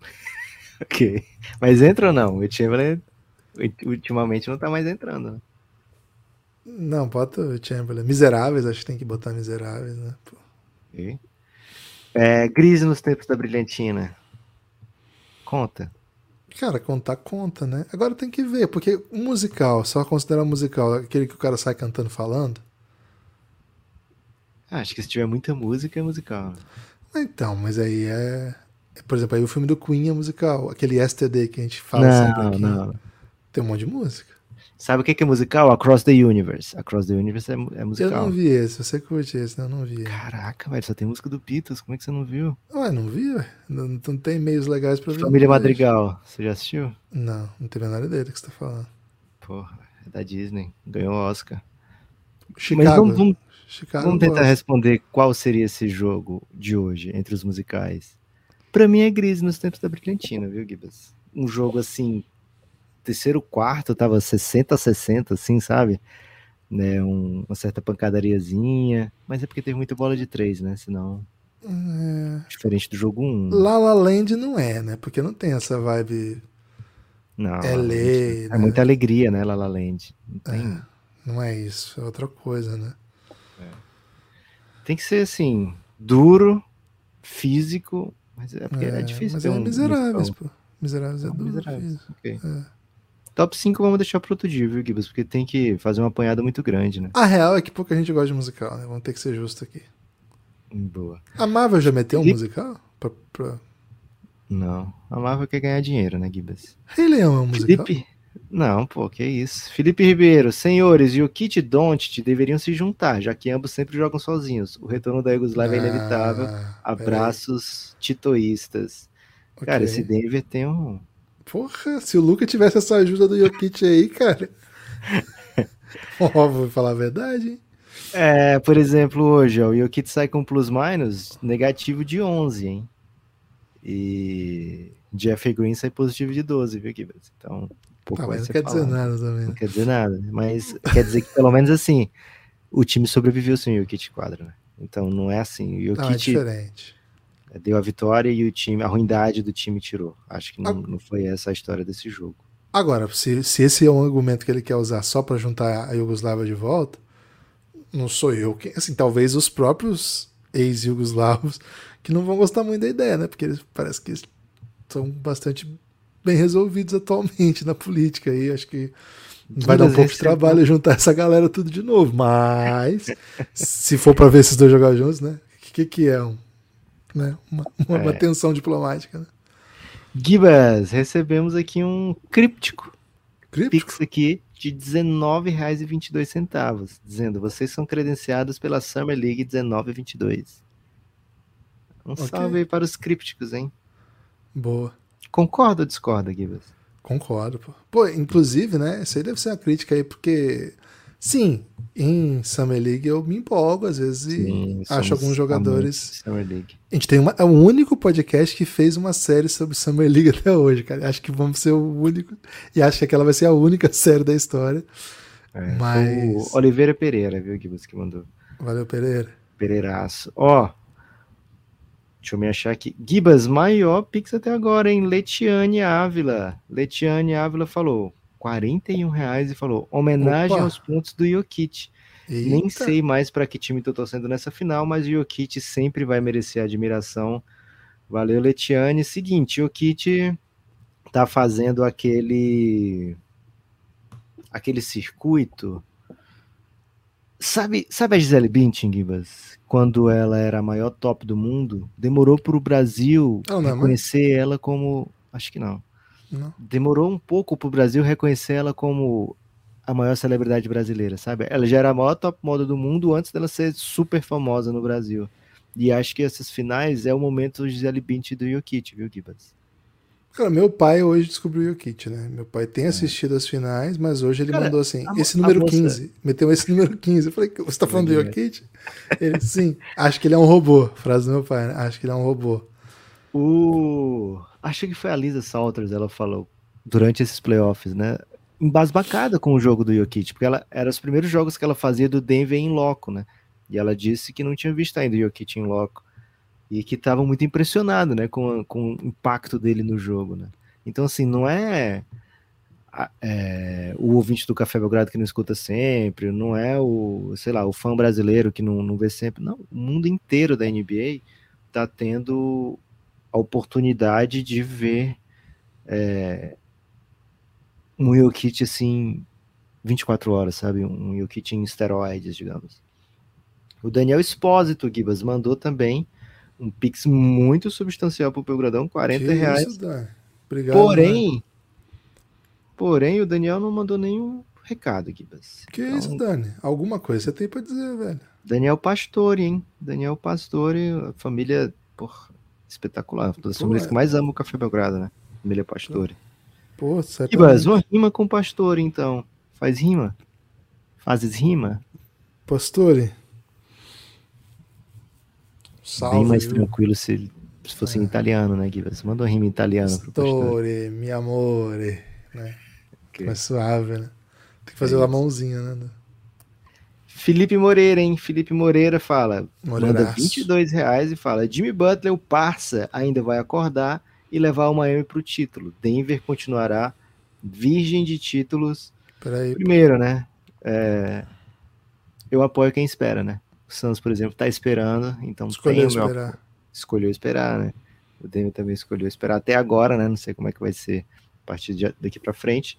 S3: ok. Mas entra ou não? O Chamberlain ultimamente não tá mais entrando, né?
S2: Não, bota o Chamberlain. Miseráveis, acho que tem que botar Miseráveis, né?
S3: Okay. É, Grise nos tempos da Brilhantina. Conta.
S2: Cara, contar conta, né? Agora tem que ver, porque o musical, só considerar musical aquele que o cara sai cantando falando?
S3: Ah, acho que se tiver muita música é musical.
S2: Então, mas aí é. Por exemplo, aí o filme do Queen é musical. Aquele Yesterday que a gente fala
S3: não,
S2: sempre aqui.
S3: Não.
S2: Tem um monte de música.
S3: Sabe o que é musical? Across the Universe. Across the Universe é, é musical.
S2: Eu não vi esse, você curte esse, né? Eu não vi.
S3: Caraca, velho, só tem música do Beatles, como é que você não viu?
S2: Ué, não vi, ué. Não, não tem meios legais pra ver.
S3: Família Madrigal, você já assistiu?
S2: Não, não tem a menor ideia do que você tá falando.
S3: Porra, é da Disney, ganhou o Oscar.
S2: Chicago.
S3: Mas vamos, vamos,
S2: Chicago
S3: vamos tentar responder qual seria esse jogo de hoje entre os musicais. Pra mim é Gris nos tempos da Brilhantina, viu, Gibas? Um jogo assim terceiro quarto tava 60 a 60, assim, sabe? Né, um, uma certa pancadariazinha, mas é porque teve muita bola de três, né? Senão. É... Diferente do jogo 1.
S2: La La Land não é, né? Porque não tem essa vibe.
S3: Não.
S2: É lei.
S3: É
S2: né?
S3: muita alegria, né? La La Land. Não, tem...
S2: é, não é isso, é outra coisa, né?
S3: É. Tem que ser assim, duro, físico, mas é porque é, é difícil.
S2: Mas é
S3: um
S2: miseráveis, pô. Miseráveis é duro.
S3: Miseráveis. Okay.
S2: É.
S3: Top 5 vamos deixar pro outro dia, viu, Gibbs? Porque tem que fazer uma apanhada muito grande, né?
S2: A real é que pouca gente gosta de musical, né? Vamos ter que ser justo aqui.
S3: Boa.
S2: A Marvel já meteu um musical? Pra, pra...
S3: Não. A Marvel quer ganhar dinheiro, né, Gibbs?
S2: Rei Leão é um musical?
S3: Felipe... Não, pô, que isso. Felipe Ribeiro, senhores, e o Kit Doncic deveriam se juntar, já que ambos sempre jogam sozinhos. O retorno da Yugoslávia ah, é inevitável. Abraços titoístas. Okay. Cara, esse Denver tem um
S2: Porra, se o Luca tivesse essa ajuda do Jokic aí, cara. Ó, vou falar a verdade, hein?
S3: É, por exemplo, hoje, ó, o Jokic sai com plus-minus negativo de 11, hein? E Jeffrey Green sai positivo de 12, viu, Gibbs? Então,
S2: pouco tá, mas não quer falar. dizer nada também.
S3: Não quer dizer nada, mas quer dizer que pelo menos assim, o time sobreviveu sem o Jokic quadro, né? Então não é assim. O Jokic,
S2: não, é diferente
S3: deu a vitória e o time, a ruindade do time tirou. Acho que não, não foi essa a história desse jogo.
S2: Agora, se, se esse é um argumento que ele quer usar só para juntar a Iugoslávia de volta, não sou eu que, assim, talvez os próprios ex-jugoslavos que não vão gostar muito da ideia, né? Porque eles parece que são bastante bem resolvidos atualmente na política aí, acho que vai dar um pouco de trabalho juntar essa galera tudo de novo, mas se for para ver esses dois jogar juntos, né? O que, que é um né? Uma, uma, é. uma tensão diplomática. Né?
S3: Gibas, recebemos aqui um críptico.
S2: Críptico?
S3: Pix aqui de R$19,22, dizendo: vocês são credenciados pela Summer League 1922. Um okay. salve aí para os crípticos, hein?
S2: Boa.
S3: Concorda ou discorda, Gibas?
S2: Concordo, pô. Pô, inclusive, né? Isso aí deve ser uma crítica aí, porque Sim, em Summer League eu me empolgo às vezes
S3: Sim,
S2: e acho alguns jogadores.
S3: Summer League.
S2: A gente tem uma, é o único podcast que fez uma série sobre Summer League até hoje, cara. Acho que vamos ser o único. E acho que aquela vai ser a única série da história.
S3: É,
S2: Mas-
S3: O Oliveira Pereira, viu, Gibbs, que mandou.
S2: Valeu, Pereira.
S3: Pereiraço. Ó, deixa eu me achar aqui. Gibas, maior Pix até agora, hein? Letiane Ávila. Letiane Ávila falou 41 reais e falou homenagem
S2: Opa.
S3: aos pontos do Jokic. Nem
S2: Eita.
S3: sei mais para que time tô torcendo nessa final, mas o Jokic sempre vai merecer admiração. Valeu, Letiane. Seguinte, o Jokic tá fazendo aquele aquele circuito. Sabe, sabe a Gisele Bündchen, Gibas? Quando ela era a maior top do mundo, demorou para o Brasil
S2: Não, não, mas-
S3: reconhecer ela como, acho que não.
S2: Não.
S3: Demorou um pouco para o Brasil reconhecer ela como a maior celebridade brasileira, sabe? Ela já era a maior top model do mundo antes dela ser super famosa no Brasil. E acho que essas finais é o momento Gisele Bündchen do Jokic, viu, Gibas?
S2: Cara, meu pai hoje descobriu o Jokic, né? Meu pai tem assistido as finais, mas hoje ele
S3: É. Cara,
S2: mandou assim,
S3: a
S2: esse número
S3: a moça-
S2: 15. Meteu esse número 15. Eu falei, você tá falando do Jokic? Ele, sim. Acho que ele é um robô. Frase do meu pai, né? Acho que ele é um robô.
S3: O... Acho que foi a Lisa Salters, ela falou durante esses playoffs, né? Embasbacada com o jogo do Jokic, porque ela era os primeiros jogos que ela fazia do Denver em loco, né? E ela disse que não tinha visto ainda o Jokic em loco. E que estava muito impressionado, né? Com, com o impacto dele no jogo, né? Então, assim, não é, é, o ouvinte do Café Belgrado que não escuta sempre, não é o, sei lá, o fã brasileiro que não, não vê sempre. Não, o mundo inteiro da NBA tá tendo a oportunidade de ver é, um Jokic assim 24 horas, sabe? Um Jokic em esteroides, digamos. O Daniel Espósito, Gibas, mandou também um pix muito substancial pro Belgradão, 40
S2: Que
S3: reais.
S2: isso? Obrigado. né?
S3: Porém, porém, o Daniel não mandou nenhum recado, Gibas.
S2: Que
S3: Então,
S2: isso, Dani? Alguma coisa você tem pra dizer, velho.
S3: Daniel Pastore, hein? Daniel Pastore, a família, porra, espetacular. Uma das famílias
S2: é.
S3: que mais amam o Café Belgrado, né? Família Pastore.
S2: Pô, certamente.
S3: Ibas, uma rima com Pastore, então. Faz rima? Fazes rima?
S2: Pastore. Salve,
S3: Bem mais
S2: viu?
S3: tranquilo se, se fosse em italiano, né, Gibas? Manda uma rima em italiano pro Pastore.
S2: Pastore, mi amore. Né?
S3: Ok.
S2: Mais suave, né? Tem que fazer
S3: É
S2: a mãozinha, né?
S3: Felipe Moreira, hein? Felipe Moreira fala, manda
S2: Moreiraço.
S3: 22 reais e fala, Jimmy Butler, o parça, ainda vai acordar e levar o Miami pro título. Denver continuará virgem de títulos
S2: Peraí.
S3: Primeiro, né? é, eu apoio quem espera, né? O Santos, por exemplo, tá esperando, então
S2: Escolheu
S3: tem o meu
S2: esperar.
S3: escolheu esperar, né? O Denver também escolheu esperar até agora, né? Não sei como é que vai ser a partir de daqui para frente.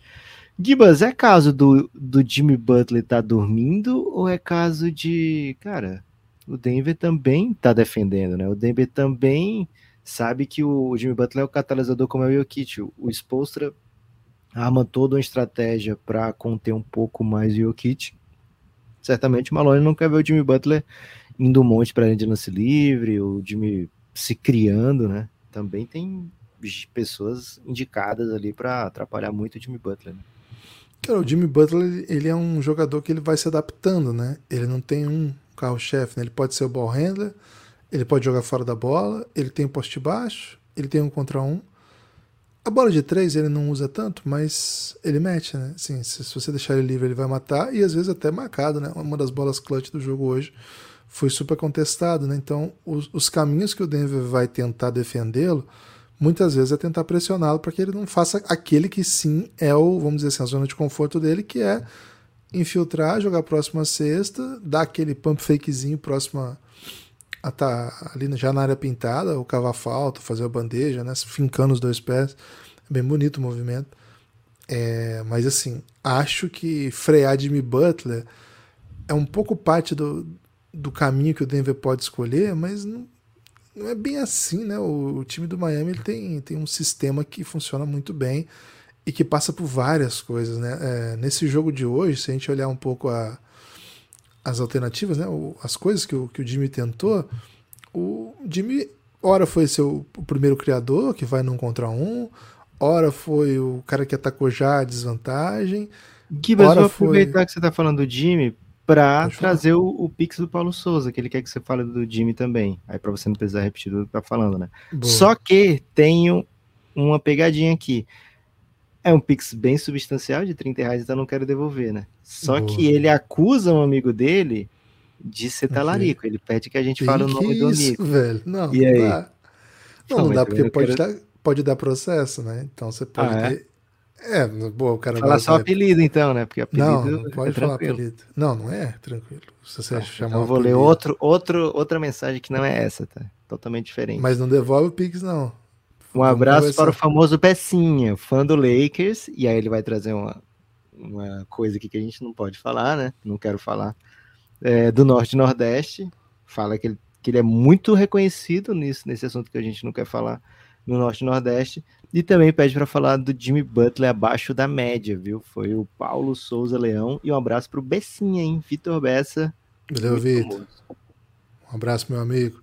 S3: Gibas, é caso do, do Jimmy Butler tá dormindo ou é caso de, cara, o Denver também tá defendendo, né? O Denver também sabe que o Jimmy Butler é o catalisador como é o Jokic. O, Spoelstra arma toda uma estratégia para conter um pouco mais o Jokic. Certamente o Malone não quer ver o Jimmy Butler indo um monte para de lance livre, o Jimmy se criando, né? Também tem pessoas indicadas ali para atrapalhar muito o Jimmy Butler. Né?
S2: Cara, o Jimmy Butler, ele- é um jogador que ele vai se adaptando, né? Ele não tem um carro-chefe, né? Ele pode ser o ball handler, ele pode jogar fora da bola, ele tem poste baixo, ele tem um contra um. A bola de três ele não usa tanto, mas ele mete, né? Assim, se, se você deixar ele livre, ele vai matar e às vezes até marcado, né? Uma das bolas clutch do jogo hoje foi super contestado, né? Então, os, os caminhos que o Denver vai tentar defendê-lo, muitas vezes é tentar pressioná-lo para que ele não faça aquele que sim é o, vamos dizer assim, a zona de conforto dele, que é infiltrar, jogar próxima cesta, dar aquele pump fakezinho próxima a tá ali já na área pintada, ou cavar falta, fazer a bandeja, né? Fincando os dois pés. É bem bonito o movimento. É, mas assim, acho que frear Jimmy Butler é um pouco parte do, do caminho que o Denver pode escolher, mas não, não é bem assim, né? O, o time do Miami ele tem, tem um sistema que funciona muito bem e que passa por várias coisas, né? É, nesse jogo de hoje, se a gente olhar um pouco a, as alternativas, né? O, as coisas que o, que o Jimmy tentou, o Jimmy, ora foi seu, o primeiro criador, que vai num contra um, ora foi o cara que atacou já a desvantagem,
S3: Gibas, vou
S2: foi-
S3: aproveitar que você tá falando do Jimmy para trazer o, o Pix do Paulo Souza, que ele quer que você fale do Jimmy também. Aí para você não precisar repetir tudo que tá falando, né?
S2: Boa.
S3: Só que tenho uma pegadinha aqui. É um Pix bem substancial de 30 reais, então não quero devolver, né? Só
S2: Boa.
S3: que ele acusa um amigo dele de ser talarico. Ele pede que a gente fale o nome do
S2: isso,
S3: amigo.
S2: velho? Não,
S3: E
S2: não
S3: aí?
S2: dá. Não,
S3: Não,
S2: não dá porque pode,
S3: quero-
S2: dar, pode dar processo, né? Então você pode
S3: Ah, é?
S2: ter. É, boa, o cara
S3: Fala
S2: vai-
S3: só
S2: vai-
S3: apelido, então, né? Porque apelido
S2: Não, não
S3: é
S2: pode falar
S3: tranquilo.
S2: apelido. Não, não é tranquilo. Se você
S3: Tá,
S2: chamar
S3: então eu vou ler outro, outro, outra mensagem que não é essa, tá? Totalmente diferente.
S2: Mas não devolve o Pix, não.
S3: Um abraço para o famoso Pecinha, fã do Lakers, e aí ele vai trazer uma, uma coisa aqui que a gente não pode falar, né? Não quero falar. É, do Norte e Nordeste, fala que ele, que ele é muito reconhecido nisso, nesse assunto que a gente não quer falar no Norte e Nordeste, e também pede para falar do Jimmy Butler abaixo da média, viu? Foi o Paulo Souza Leão, e um abraço para o Bessinha, hein? Vitor Bessa.
S2: Valeu, Vitor. Um abraço, meu amigo.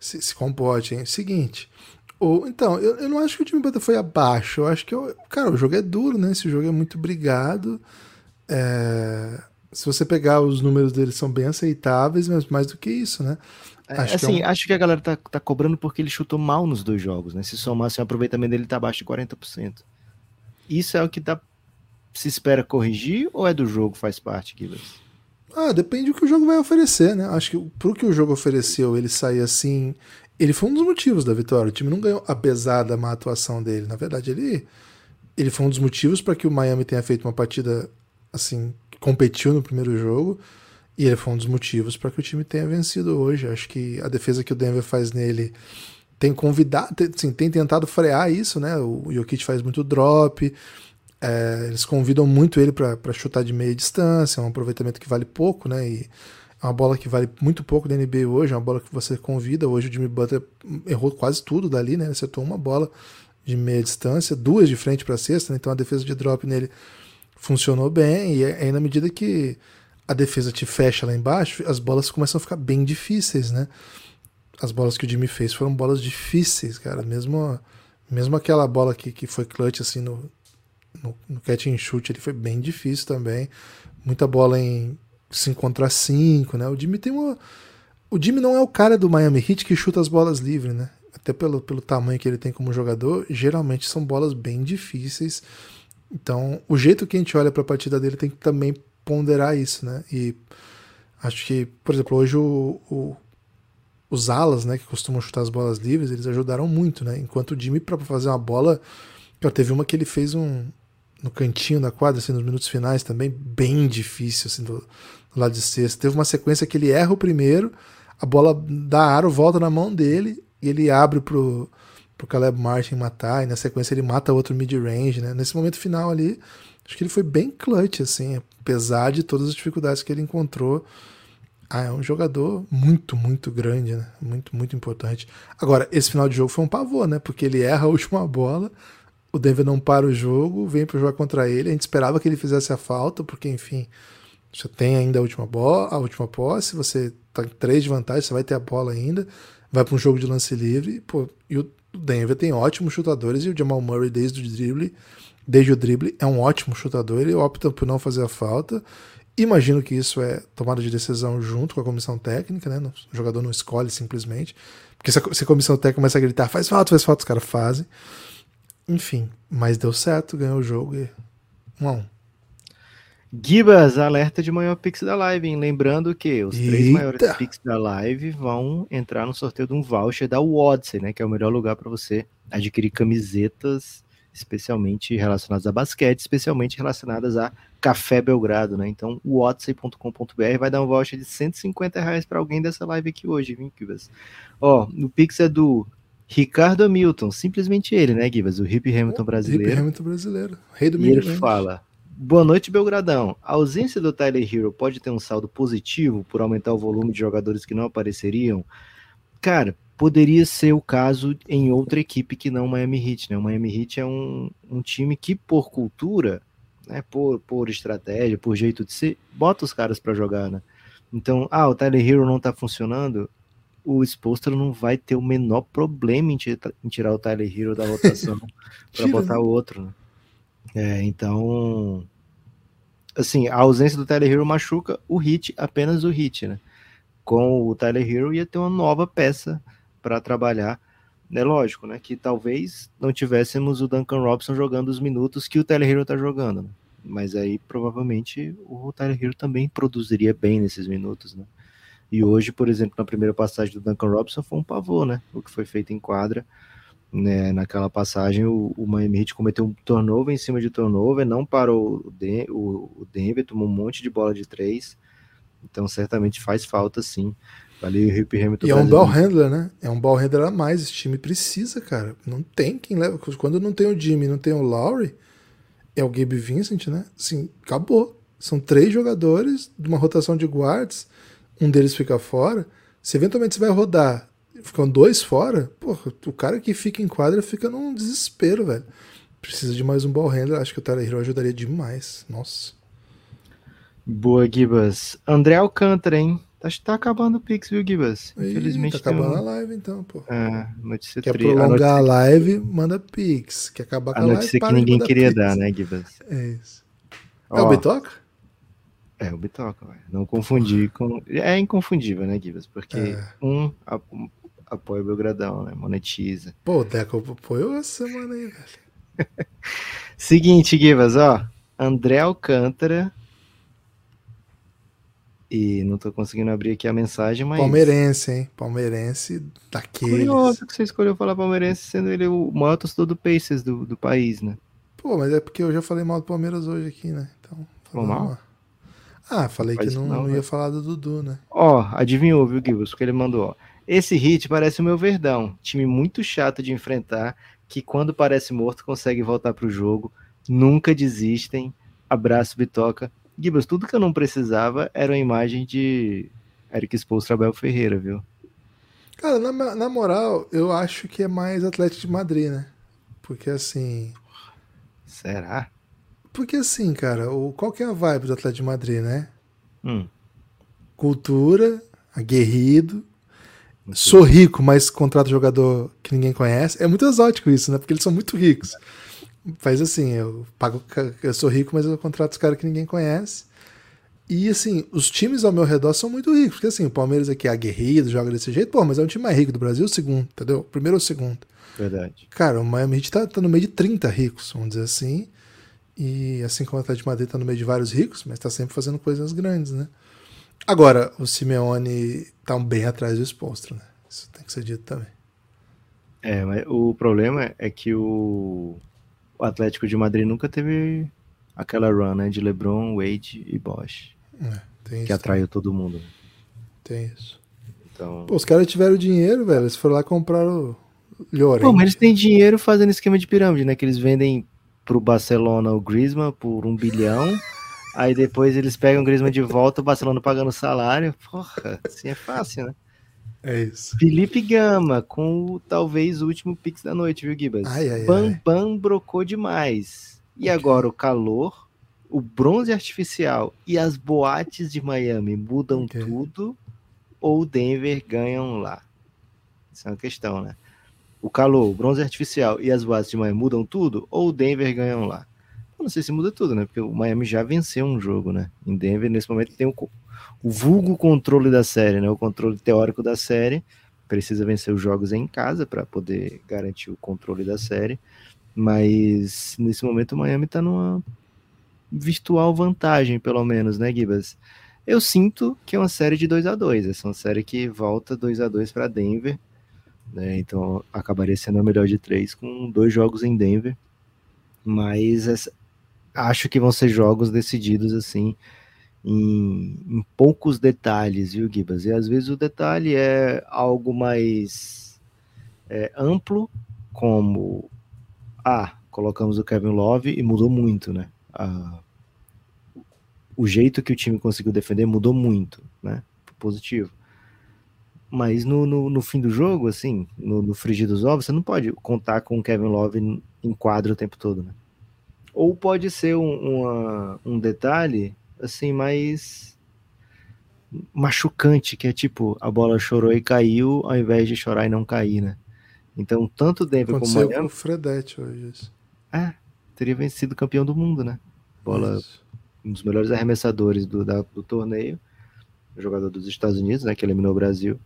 S2: Se, se comporte, hein? Seguinte. Ou, então, eu, eu não acho que o time Butler foi abaixo. Eu acho que, eu, cara, o jogo é duro, né? Esse jogo é muito brigado. É, se você pegar os números dele, são bem aceitáveis, mas mais do que isso, né?
S3: É,
S2: Acho que é
S3: assim,
S2: um-
S3: acho que a galera tá, tá cobrando porque ele chutou mal nos dois jogos, né? Se somasse o aproveitamento dele tá abaixo de 40%. Isso é o que tá, se espera corrigir ou é do jogo, faz parte, Guilherme?
S2: Ah, depende do que o jogo vai oferecer, né? Acho que pro que o jogo ofereceu, ele sair assim. Ele foi um dos motivos da vitória. O time não ganhou apesar da má atuação dele. Na verdade, ele, ele foi um dos motivos para que o Miami tenha feito uma partida assim, que competiu no primeiro jogo. E ele foi um dos motivos para que o time tenha vencido hoje. Acho que a defesa que o Denver faz nele tem convidado, tem, assim, tem tentado frear isso, né? O Jokic faz muito drop. É, eles convidam muito ele para chutar de meia distância, é um aproveitamento que vale pouco, né? E é uma bola que vale muito pouco da NBA hoje, é uma bola que você convida. Hoje o Jimmy Butler errou quase tudo dali, né? Ele acertou uma bola de meia distância, duas de frente para a cesta, né? então a defesa de drop nele funcionou bem. E aí, na medida que a defesa te fecha lá embaixo, as bolas começam a ficar bem difíceis, né? As bolas que o Jimmy fez foram bolas difíceis, cara. Mesmo, mesmo aquela bola que, que foi clutch assim no, no, no catch and shoot ele foi bem difícil também. Muita bola em 5 contra 5, né? O Jimmy tem uma. O Jimmy não é o cara do Miami Heat que chuta as bolas livres, né? Até pelo, pelo tamanho que ele tem como jogador, geralmente são bolas bem difíceis. Então, o jeito que a gente olha para a partida dele tem que também ponderar isso, né? E acho que, por exemplo, hoje o, o, os alas, né, que costumam chutar as bolas livres, eles ajudaram muito, né? Enquanto o Jimmy, para fazer uma bola. Cara, teve uma que ele fez um. No cantinho da quadra, assim, nos minutos finais também, bem difícil, assim, do, do lado de sexta. Teve uma sequência que ele erra o primeiro, a bola da aro volta na mão dele e ele abre pro, pro Caleb Martin matar, e na sequência ele mata outro mid-range, né? Nesse momento final ali, acho que ele foi bem clutch, assim, apesar de todas as dificuldades que ele encontrou. Ah, é um jogador muito, muito grande, né? Muito, muito importante. Agora, esse final de jogo foi um pavor, né? Porque ele erra a última bola, o Denver não para o jogo, vem para jogar contra ele. A gente esperava que ele fizesse a falta, porque, enfim, você tem ainda a última bola, a última posse, você tá em três de vantagem, você vai ter a bola ainda, vai para um jogo de lance livre, pô, e o Denver tem ótimos chutadores e o Jamal Murray desde o drible, desde o drible é um ótimo chutador, ele opta por não fazer a falta. Imagino que isso é tomada de decisão junto com a comissão técnica, né? O jogador não escolhe simplesmente. Porque se a, se a comissão técnica começa a gritar, faz falta, faz falta, os caras fazem. Enfim, mas deu certo, ganhou o jogo e 1 a 1
S3: Gibas, alerta de maior Pix da live, hein? Lembrando que os três
S2: Eita!
S3: maiores Pix da live vão entrar no sorteio de um voucher da Odyssey, né? Que é o melhor lugar para você adquirir camisetas especialmente relacionadas a basquete, especialmente relacionadas a Café Belgrado, né? Então, o odyssey.com.br vai dar um voucher de 150 reais para alguém dessa live aqui hoje, viu, Gibas? Ó, o Pix é do Ricardo Hamilton, simplesmente ele, né, Gibas? O Hip Hamilton brasileiro.
S2: Hip Hamilton brasileiro. Rei do
S3: E ele fala: Boa noite, Belgradão. A ausência do Tyler Hero pode ter um saldo positivo por aumentar o volume de jogadores que não apareceriam? Cara, poderia ser o caso em outra equipe que não o Miami Heat, né? O Miami Heat é um, um time que, por cultura, né, por, por estratégia, por jeito de ser, bota os caras para jogar, né? Então, ah, o Tyler Hero não tá funcionando, o Spolstra não vai ter o menor problema em, tira- em tirar o Tyler Hero da rotação para botar
S2: né?
S3: outro, né? É, então assim, a ausência do Tyler Hero machuca o hit, apenas o hit, né? Com o Tyler Hero ia ter uma nova peça para trabalhar. É lógico, né? Que talvez não tivéssemos o Duncan Robson jogando os minutos que o Tyler Hero tá jogando, né? Mas aí provavelmente o Tyler Hero também produziria bem nesses minutos, né? E hoje, por exemplo, na primeira passagem do Duncan Robson foi um pavor, né? O que foi feito em quadra. Né, naquela passagem, o, o Miami Heat cometeu um turnover em cima de turnover, não parou o, Den o, o Denver, tomou um monte de bola de três. Então, certamente faz falta, sim. Ali o Rip Hamilton.
S2: E é um ball handler, né? É um ball handler a mais. Esse time precisa, cara. Não tem quem leva. Quando não tem o Jimmy, não tem o Lowry, é o Gabe Vincent, né? Assim, acabou. São três jogadores de uma rotação de guards. Um deles fica fora. Se eventualmente você vai rodar ficam dois fora, porra, o cara que fica em quadra fica num desespero, velho. Precisa de mais um ball handler, acho que o Tyler Hero ajudaria demais. Nossa.
S3: Boa, Gibas. André Alcântara, hein? Acho que tá acabando o Pix, viu, Gibas?
S2: Infelizmente. Tá acabando um... a live, então, pô.
S3: É, notícia
S2: Quer tri... prolongar a, notícia... a, live, manda Pix. Quer acabar com a,
S3: a notícia
S2: live,
S3: que ninguém queria Pix. dar, né, Gibas?
S2: É isso. Ó, é o Bitoca?
S3: É, o Bitoca, velho. Não confundir com. É inconfundível, né, Gibas? Porque é. um apoia o Belgradão, né? Monetiza.
S2: Pô, o Deco apoiou essa semana aí, velho.
S3: Seguinte, Givas, ó. André Alcântara. E não tô conseguindo abrir aqui a mensagem, mas.
S2: Palmeirense, hein? Palmeirense daqueles.
S3: Curioso que você escolheu falar palmeirense, sendo ele o maior torcedor do Pacers do, do país, né?
S2: Pô, mas é porque eu já falei mal do Palmeiras hoje aqui, né? Então.
S3: Falou mal? mal?
S2: Ah, falei que não, não, não ia né? falar do Dudu, né?
S3: Ó, adivinhou, viu, Givas? Porque ele mandou, ó. Esse hit parece o meu Verdão, time muito chato de enfrentar, que quando parece morto consegue voltar para o jogo, nunca desistem. Abraço, Bitoca. Gibas, tudo que eu não precisava era uma imagem de Eric Spolstra Abel Ferreira, viu?
S2: Cara, na, na moral, eu acho que é mais Atlético de Madrid, né? Porque assim.
S3: Será?
S2: Porque assim, cara, o, qual que é a vibe do Atlético de Madrid, né?
S3: Hum.
S2: Cultura, aguerrido, Sou rico, mas contrato jogador que ninguém conhece. É muito exótico isso, né? Porque eles são muito ricos. Faz assim, eu pago, eu sou rico, mas eu contrato os caras que ninguém conhece. E assim, os times ao meu redor são muito ricos, porque assim, o Palmeiras aqui é aguerrido, joga desse jeito, pô, mas é um time mais rico do Brasil, o segundo, entendeu? Primeiro ou segundo.
S3: Verdade.
S2: Cara, o Miami Heat tá, tá no meio de 30 ricos, vamos dizer assim. E assim como o Atlético de Madrid tá no meio de vários ricos, mas tá sempre fazendo coisas grandes, né? Agora, o Simeone tá bem atrás do Sponstra, né? Isso tem que ser dito também.
S3: É, mas o problema é que o, o Atlético de Madrid nunca teve aquela run, né? De LeBron, Wade e Bosch.
S2: É,
S3: que atraiu também. todo mundo. Né?
S2: Tem isso.
S3: Então...
S2: Pô, os caras tiveram dinheiro, velho. Eles foram lá comprar o Llorente. Pô,
S3: mas eles têm dinheiro fazendo esquema de pirâmide, né? Que eles vendem pro Barcelona o Griezmann por um bilhão. Aí depois eles pegam o Griezmann de volta, o Barcelona pagando salário. Porra, assim é fácil, né?
S2: É isso.
S3: Felipe Gama, com o, talvez o último Pix da noite, viu, Gibas?
S2: Ai, ai,
S3: Bam
S2: ai.
S3: Bam brocou demais. E agora o calor, o bronze artificial e as boates de Miami mudam okay. tudo ou Denver ganham lá? Isso é uma questão, né? O calor, o bronze artificial e as boates de Miami mudam tudo ou Denver ganham lá? Eu não sei se muda tudo, né? Porque o Miami já venceu um jogo, né? Em Denver, nesse momento, tem o, o vulgo controle da série, né? O controle teórico da série. Precisa vencer os jogos em casa para poder garantir o controle da série. Mas nesse momento o Miami está numa virtual vantagem, pelo menos, né, Gibas? Eu sinto que é uma série de 2 a 2 Essa é uma série que volta 2 a 2 para Denver. Né? Então acabaria sendo a melhor de três com dois jogos em Denver. Mas essa, acho que vão ser jogos decididos assim em, em, poucos detalhes, viu, Gibas? E às vezes o detalhe é algo mais é, amplo, como ah, colocamos o Kevin Love e mudou muito, né? Ah, o jeito que o time conseguiu defender mudou muito, né? Positivo. Mas no, no, no fim do jogo, assim, no, no frigir dos ovos, você não pode contar com o Kevin Love em quadro o tempo todo, né? Ou pode ser um, uma, um detalhe assim mais machucante, que é tipo, a bola chorou e caiu, ao invés de chorar e não cair, né? Então, tanto Denver Aconteceu como Miami...
S2: o Fredette hoje.
S3: É, teria vencido campeão do mundo, né? Bola Isso. um dos melhores arremessadores do, da, do torneio, jogador dos Estados Unidos, né, que eliminou o Brasil.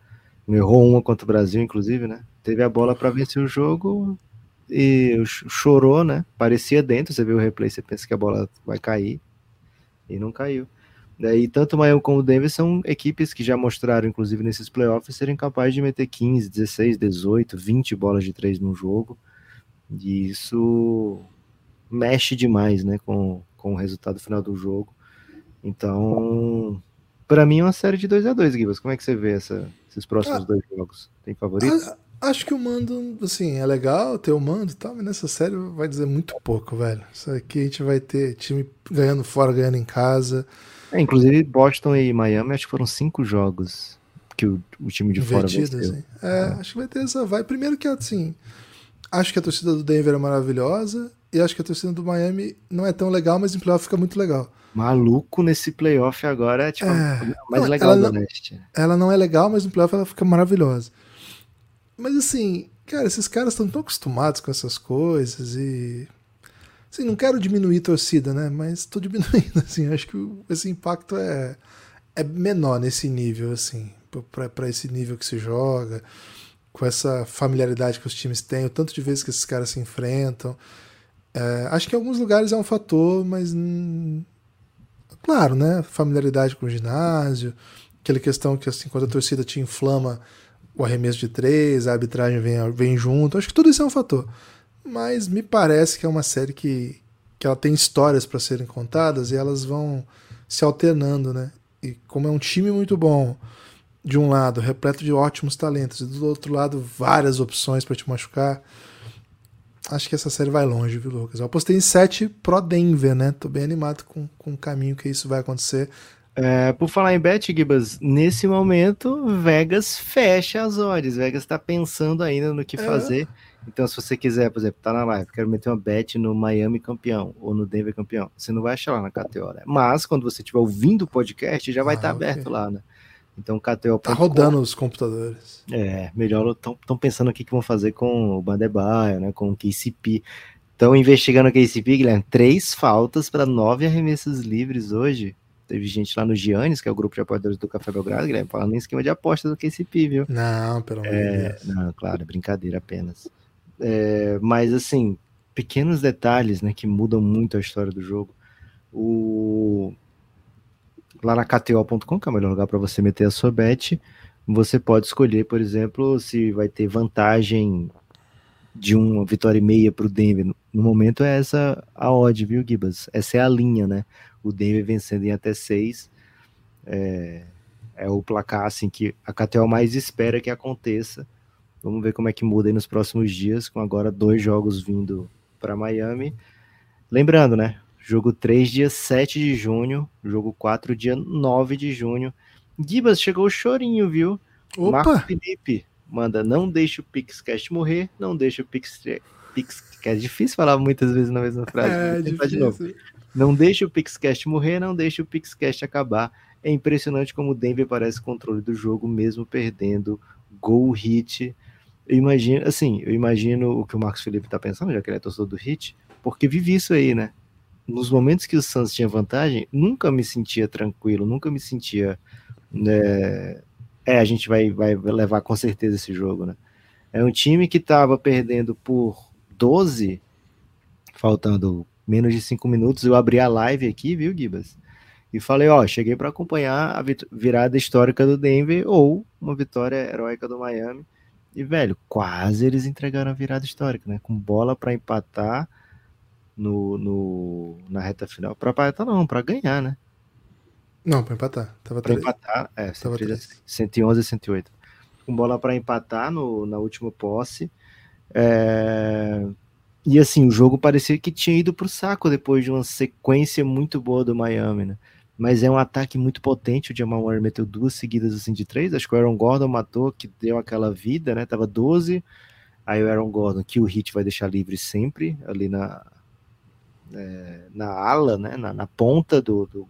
S3: Errou uma contra o Brasil, inclusive, né? Teve a bola para vencer o jogo e chorou, né? Parecia dentro, você vê o replay, você pensa que a bola vai cair e não caiu. E tanto o Miami como o Denver são equipes que já mostraram, inclusive nesses playoffs, serem capazes de meter 15, 16, 18, 20 bolas de três num jogo. E isso mexe demais, né, com, com o resultado final do jogo. Então, para mim é uma série de 2 a 2 Gibas. Como é que você vê essa, esses próximos ah, dois jogos? Tem favorito?
S2: Acho que o mando, assim, é legal ter o mando e tal, mas nessa série vai dizer muito pouco, velho. Isso aqui a gente vai ter time ganhando fora, ganhando em casa.
S3: É, inclusive, Boston e Miami, acho que foram cinco jogos que o, o time de fora venceu. Assim.
S2: É, é, acho que vai ter essa vai. Primeiro que, assim, acho que a torcida do Denver é maravilhosa e acho que a torcida do Miami não é tão legal, mas em playoff fica muito legal.
S3: Maluco nesse playoff agora é tipo é, mais não, legal do Leste.
S2: Ela não é legal, mas no playoff ela fica maravilhosa. Mas assim, cara, esses caras estão tão acostumados com essas coisas e Sim, não quero diminuir torcida, né? Mas estou diminuindo, assim. Acho que esse impacto é, é menor nesse nível, assim. para esse nível que se joga, com essa familiaridade que os times têm, o tanto de vezes que esses caras se enfrentam. É, acho que em alguns lugares é um fator, mas. Hum, claro, né? Familiaridade com o ginásio, aquela questão que, assim, quando a torcida te inflama o arremesso de três, a arbitragem vem, vem junto. Acho que tudo isso é um fator mas me parece que é uma série que, que ela tem histórias para serem contadas e elas vão se alternando, né? E como é um time muito bom, de um lado, repleto de ótimos talentos, e do outro lado, várias opções para te machucar. Acho que essa série vai longe, viu, Lucas? Eu apostei em 7 pro Denver, né? Tô bem animado com, com o caminho que isso vai acontecer.
S3: É, por falar em bet, Gibas, nesse momento, Vegas fecha as odds. Vegas está pensando ainda no que é. fazer. Então, se você quiser, por exemplo, tá na live, quero meter uma bet no Miami campeão ou no Denver campeão, você não vai achar lá na KTO, né? Mas quando você estiver ouvindo o podcast, já vai estar ah, tá aberto lá, né? Então, KTO.
S2: Tá rodando os computadores.
S3: É, melhor. Estão pensando o que, que vão fazer com o Bandebaio, né? Com o KCP. Estão investigando o KCP, Guilherme. Três faltas para nove arremessos livres hoje. Teve gente lá no Giannis, que é o grupo de apoiadores do Café Belgrado, Guilherme, falando em esquema de apostas do KCP, viu?
S2: Não, pelo é, Deus.
S3: Não, claro, brincadeira apenas. É, mas assim, pequenos detalhes né, que mudam muito a história do jogo. O... Lá na KTO.com, que é o melhor lugar para você meter a sua bet, você pode escolher, por exemplo, se vai ter vantagem de uma vitória e meia para o Denver. No momento é essa a odd, viu, Gibas? Essa é a linha, né? O Denver vencendo em até seis. É, é o placar assim que a KTO mais espera que aconteça. Vamos ver como é que muda aí nos próximos dias, com agora dois jogos vindo para Miami. Lembrando, né? Jogo 3, dia 7 de junho. Jogo 4, dia 9 de junho. Gibas, chegou o chorinho, viu? Opa. Marco Felipe manda, não deixe o Pixcast morrer, não deixe o Pix... Pix... Que é difícil falar muitas vezes na mesma frase. É, de novo. Não deixe o Pixcast morrer, não deixe o Pixcast acabar. É impressionante como o Denver parece controle do jogo, mesmo perdendo gol hit eu imagino, assim, eu imagino o que o Marcos Felipe tá pensando, já que ele é torcedor do Hit, porque vivi isso aí, né? Nos momentos que o Santos tinha vantagem, nunca me sentia tranquilo, nunca me sentia. Né, é, a gente vai, vai levar com certeza esse jogo, né? É um time que tava perdendo por 12, faltando menos de 5 minutos. Eu abri a live aqui, viu, Gibas? E falei: Ó, cheguei para acompanhar a virada histórica do Denver ou uma vitória heróica do Miami. E, velho, quase eles entregaram a virada histórica, né? Com bola para empatar no, no, na reta final. Para empatar, não, para ganhar, né?
S2: Não, para empatar. Tava
S3: pra empatar, é, Tava 111 e 108. Com bola para empatar no, na última posse. É... E assim, o jogo parecia que tinha ido pro saco depois de uma sequência muito boa do Miami, né? mas é um ataque muito potente. O Jamal Murray meteu duas seguidas assim de três. Acho que o Aaron Gordon matou, que deu aquela vida, né? Tava 12. Aí o Aaron Gordon, que o Hit vai deixar livre sempre, ali na, é, na ala, né? Na, na ponta do, do,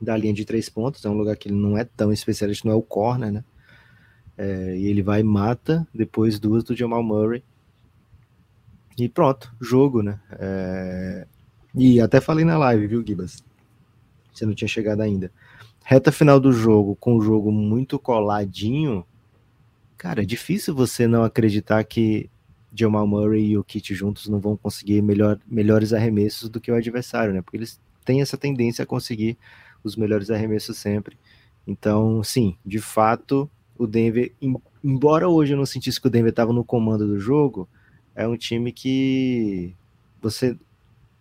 S3: da linha de três pontos. É um lugar que ele não é tão especialista, não é o corner, né? É, e ele vai e mata, depois duas do Jamal Murray. E pronto, jogo, né? É, e até falei na live, viu, Gibas? Você não tinha chegado ainda. Reta final do jogo, com o jogo muito coladinho, cara, é difícil você não acreditar que Jamal Murray e o Kit juntos não vão conseguir melhor, melhores arremessos do que o adversário, né? Porque eles têm essa tendência a conseguir os melhores arremessos sempre. Então, sim, de fato, o Denver, embora hoje eu não sentisse que o Denver estava no comando do jogo, é um time que você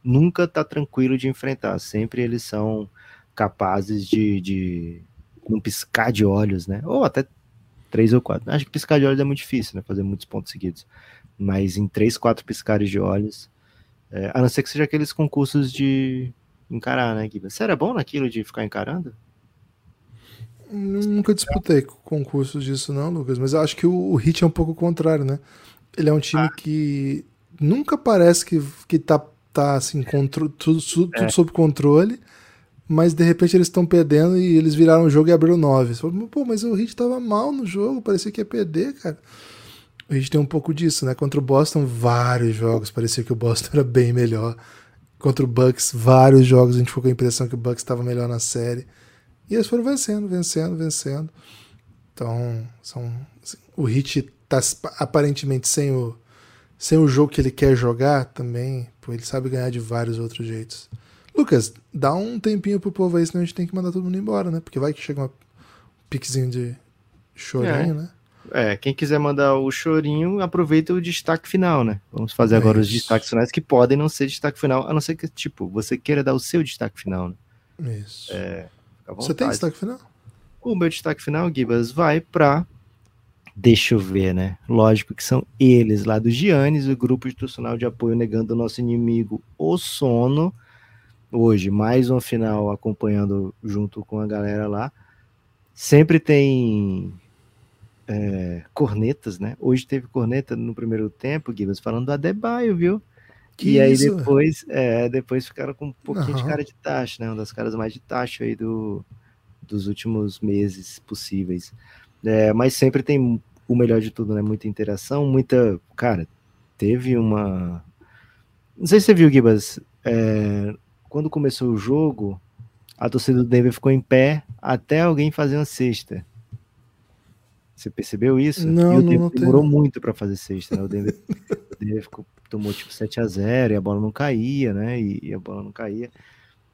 S3: nunca tá tranquilo de enfrentar. Sempre eles são capazes de, de um piscar de olhos, né? Ou até três ou quatro. Acho que piscar de olhos é muito difícil, né? Fazer muitos pontos seguidos. Mas em três, quatro piscares de olhos, é, a não ser que seja aqueles concursos de encarar, né, Guiba? Você era bom naquilo de ficar encarando?
S2: Nunca disputei concursos disso, não, Lucas. Mas eu acho que o, o Hit é um pouco contrário, né? Ele é um time ah. que nunca parece que, que tá, tá assim, contro, tudo, tudo, é. tudo sob controle mas de repente eles estão perdendo e eles viraram o jogo e abriram 9. Você fala, pô, mas o Heat tava mal no jogo, parecia que ia perder, cara. O Heat tem um pouco disso, né? Contra o Boston, vários jogos, parecia que o Boston era bem melhor. Contra o Bucks, vários jogos a gente ficou com a impressão que o Bucks estava melhor na série. E eles foram vencendo, vencendo, vencendo. Então, são, assim, o Heat tá aparentemente sem o, sem o jogo que ele quer jogar também, pô, ele sabe ganhar de vários outros jeitos. Lucas, dá um tempinho pro povo aí, senão a gente tem que mandar todo mundo embora, né? Porque vai que chega um piquezinho de chorinho, é. né?
S3: É, quem quiser mandar o chorinho, aproveita o destaque final, né? Vamos fazer é agora isso. os destaques finais que podem não ser destaque final, a não ser que, tipo, você queira dar o seu destaque final,
S2: né? Isso. É, você tem destaque final?
S3: O meu destaque final, Gibas, vai para Deixa eu ver, né? Lógico que são eles lá do Giannis, o grupo institucional de apoio negando o nosso inimigo, o sono hoje, mais uma final acompanhando junto com a galera lá. Sempre tem é, cornetas, né? Hoje teve corneta no primeiro tempo, Gibbs, falando do Adebayo, viu? Que e aí isso? depois, é, depois ficaram com um pouquinho uhum. de cara de taxa, né? Uma das caras mais de taxa aí do, dos últimos meses possíveis. É, mas sempre tem o melhor de tudo, né? Muita interação, muita. Cara, teve uma. Não sei se você viu, Gibas. É, quando começou o jogo, a torcida do Denver ficou em pé até alguém fazer uma cesta. Você percebeu isso?
S2: Não,
S3: e o
S2: Denver
S3: demorou muito para fazer sexta, né? O Denver, o Denver ficou, tomou tipo 7 a 0 e a bola não caía, né? E, e, a bola não caía.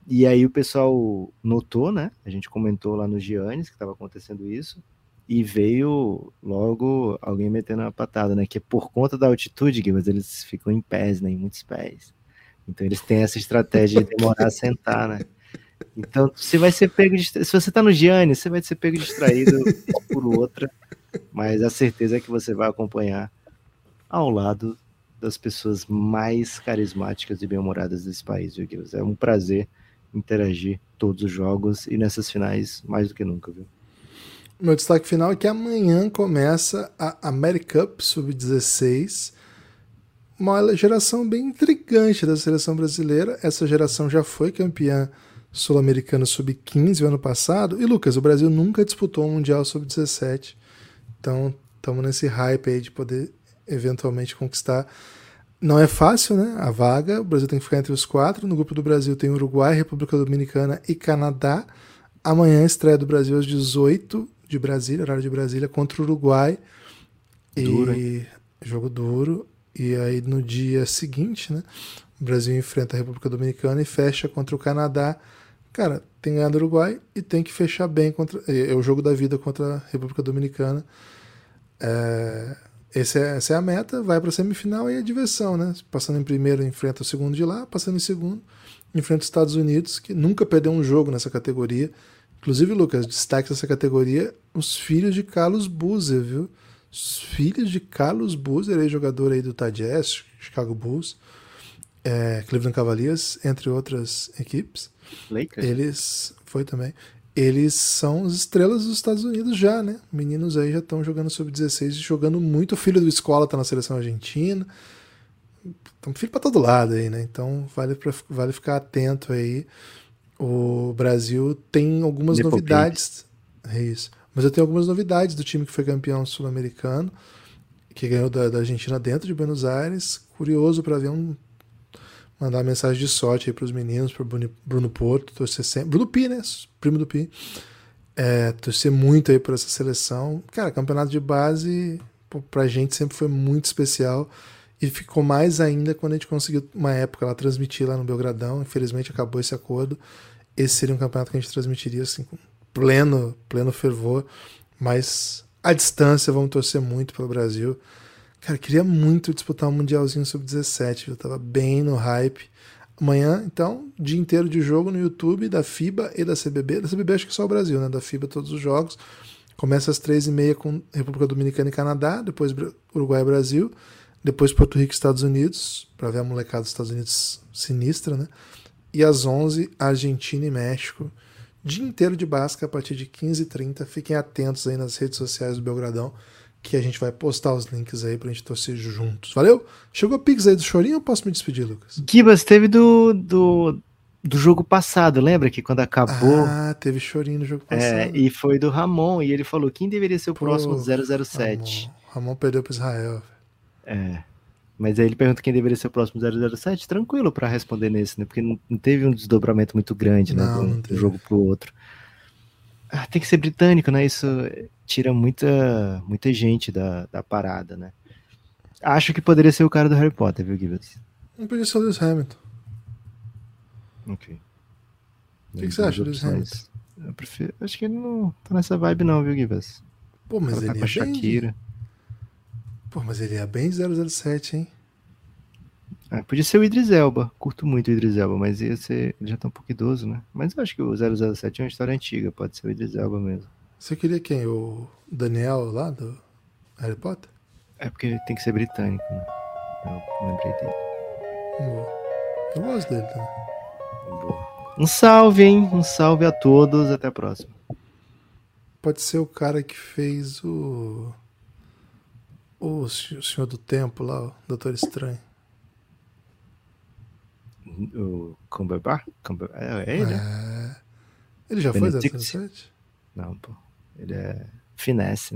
S3: E aí o pessoal notou, né? A gente comentou lá no Giannis que estava acontecendo isso. E veio logo alguém metendo uma patada, né? Que é por conta da altitude, mas eles ficam em pés, né? Em muitos pés. Então eles têm essa estratégia de demorar a sentar, né? Então, você vai ser pego de, se você tá no Gianni, você vai ser pego distraído por outra, mas a certeza é que você vai acompanhar ao lado das pessoas mais carismáticas e bem-humoradas desse país, viu, Guilherme? É um prazer interagir todos os jogos e nessas finais mais do que nunca, viu?
S2: Meu destaque final é que amanhã começa a Americup Sub-16 uma geração bem intrigante da seleção brasileira. Essa geração já foi campeã sul-americana sub-15 o ano passado. E Lucas, o Brasil nunca disputou um Mundial sub-17. Então, estamos nesse hype aí de poder eventualmente conquistar. Não é fácil, né? A vaga. O Brasil tem que ficar entre os quatro. No grupo do Brasil tem Uruguai, República Dominicana e Canadá. Amanhã estreia do Brasil às 18 de Brasília, horário de Brasília, contra o Uruguai. Duro, e hein? jogo duro. E aí no dia seguinte, né, o Brasil enfrenta a República Dominicana e fecha contra o Canadá. Cara, tem ganhado o Uruguai e tem que fechar bem contra. É, é o jogo da vida contra a República Dominicana. É, esse é, essa é a meta, vai para a semifinal e é diversão, né? Passando em primeiro, enfrenta o segundo de lá, passando em segundo, enfrenta os Estados Unidos, que nunca perdeu um jogo nessa categoria. Inclusive, Lucas, destaque dessa categoria, os filhos de Carlos Buzer, viu? Os filhos de Carlos Boozer, jogador aí do Jazz, Chicago Bulls, é, Cleveland Cavaliers, entre outras equipes.
S3: Lakers.
S2: Eles foi também. Eles são as estrelas dos Estados Unidos já, né? Meninos aí já estão jogando sub-16 e jogando muito. O filho do escola tá na seleção argentina. Então, filho para todo lado aí, né? Então vale, pra, vale ficar atento aí. O Brasil tem algumas novidades. É isso. Mas eu tenho algumas novidades do time que foi campeão sul-americano, que ganhou da, da, Argentina dentro de Buenos Aires. Curioso para ver um Mandar uma mensagem de sorte aí pros meninos, pro Bruno, Bruno Porto, torcer sempre. Bruno Pi, né? Primo do Pi. É, torcer muito aí por essa seleção. Cara, campeonato de base pra gente sempre foi muito especial. E ficou mais ainda quando a gente conseguiu, uma época, lá transmitir lá no Belgradão. Infelizmente acabou esse acordo. Esse seria um campeonato que a gente transmitiria assim, com pleno, pleno fervor. Mas à distância, vamos torcer muito pelo Brasil. Cara, queria muito disputar um Mundialzinho Sub-17, eu tava bem no hype. Amanhã, então, dia inteiro de jogo no YouTube da FIBA e da CBB. Da CBB acho que só o Brasil, né? Da FIBA todos os jogos. Começa às três e meia com República Dominicana e Canadá, depois Uruguai e Brasil, depois Porto Rico e Estados Unidos, para ver a molecada dos Estados Unidos sinistra, né? E às 11 Argentina e México. Dia inteiro de basca a partir de 15h30. Fiquem atentos aí nas redes sociais do Belgradão que a gente vai postar os links aí pra gente torcer juntos. Valeu? Chegou o Pix aí do Chorinho ou posso me despedir, Lucas?
S3: Gibas, teve do, do, do jogo passado, lembra que quando acabou.
S2: Ah, teve chorinho no jogo
S3: É,
S2: passado.
S3: e foi do Ramon, e ele falou: quem deveria ser o
S2: Pô,
S3: próximo 007?
S2: Ramon, Ramon perdeu pro Israel.
S3: É. Mas aí ele pergunta quem deveria ser o próximo 007. Tranquilo pra responder nesse, né? Porque não, não teve um desdobramento muito grande, né?
S2: Não,
S3: do,
S2: não
S3: do jogo pro outro. Ah, tem que ser britânico, né? Isso tira muita, muita gente da, da parada, né? Acho que poderia ser o cara do Harry Potter, viu, Gibbs?
S2: Não podia ser o Lewis Hamilton.
S3: Ok.
S2: O que que você acha do Lewis
S3: Hamilton? Eu prefiro. Acho que ele não tá nessa vibe, não, viu, Gibbs?
S2: Pô, mas
S3: Ela tá
S2: ele
S3: com a
S2: é bem... Pô, mas ele é bem 007, hein?
S3: Ah, podia ser o Idris Elba. Curto muito o Idris Elba, mas ia ser. Ele já tá um pouco idoso, né? Mas eu acho que o 007 é uma história antiga, pode ser o Idris Elba mesmo.
S2: Você queria quem? O Daniel lá do Harry Potter?
S3: É porque tem que ser britânico, né? Eu lembrei dele.
S2: Boa. Eu gosto dele também.
S3: Boa. Um salve, hein? Um salve a todos. Até a próxima.
S2: Pode ser o cara que fez o. O Senhor do Tempo lá, o Doutor Estranho.
S3: O Cumberbatch? Cumber... É, é ele?
S2: É... Ele já
S3: Benedict?
S2: foi 007?
S3: Não, pô. Ele é finesse,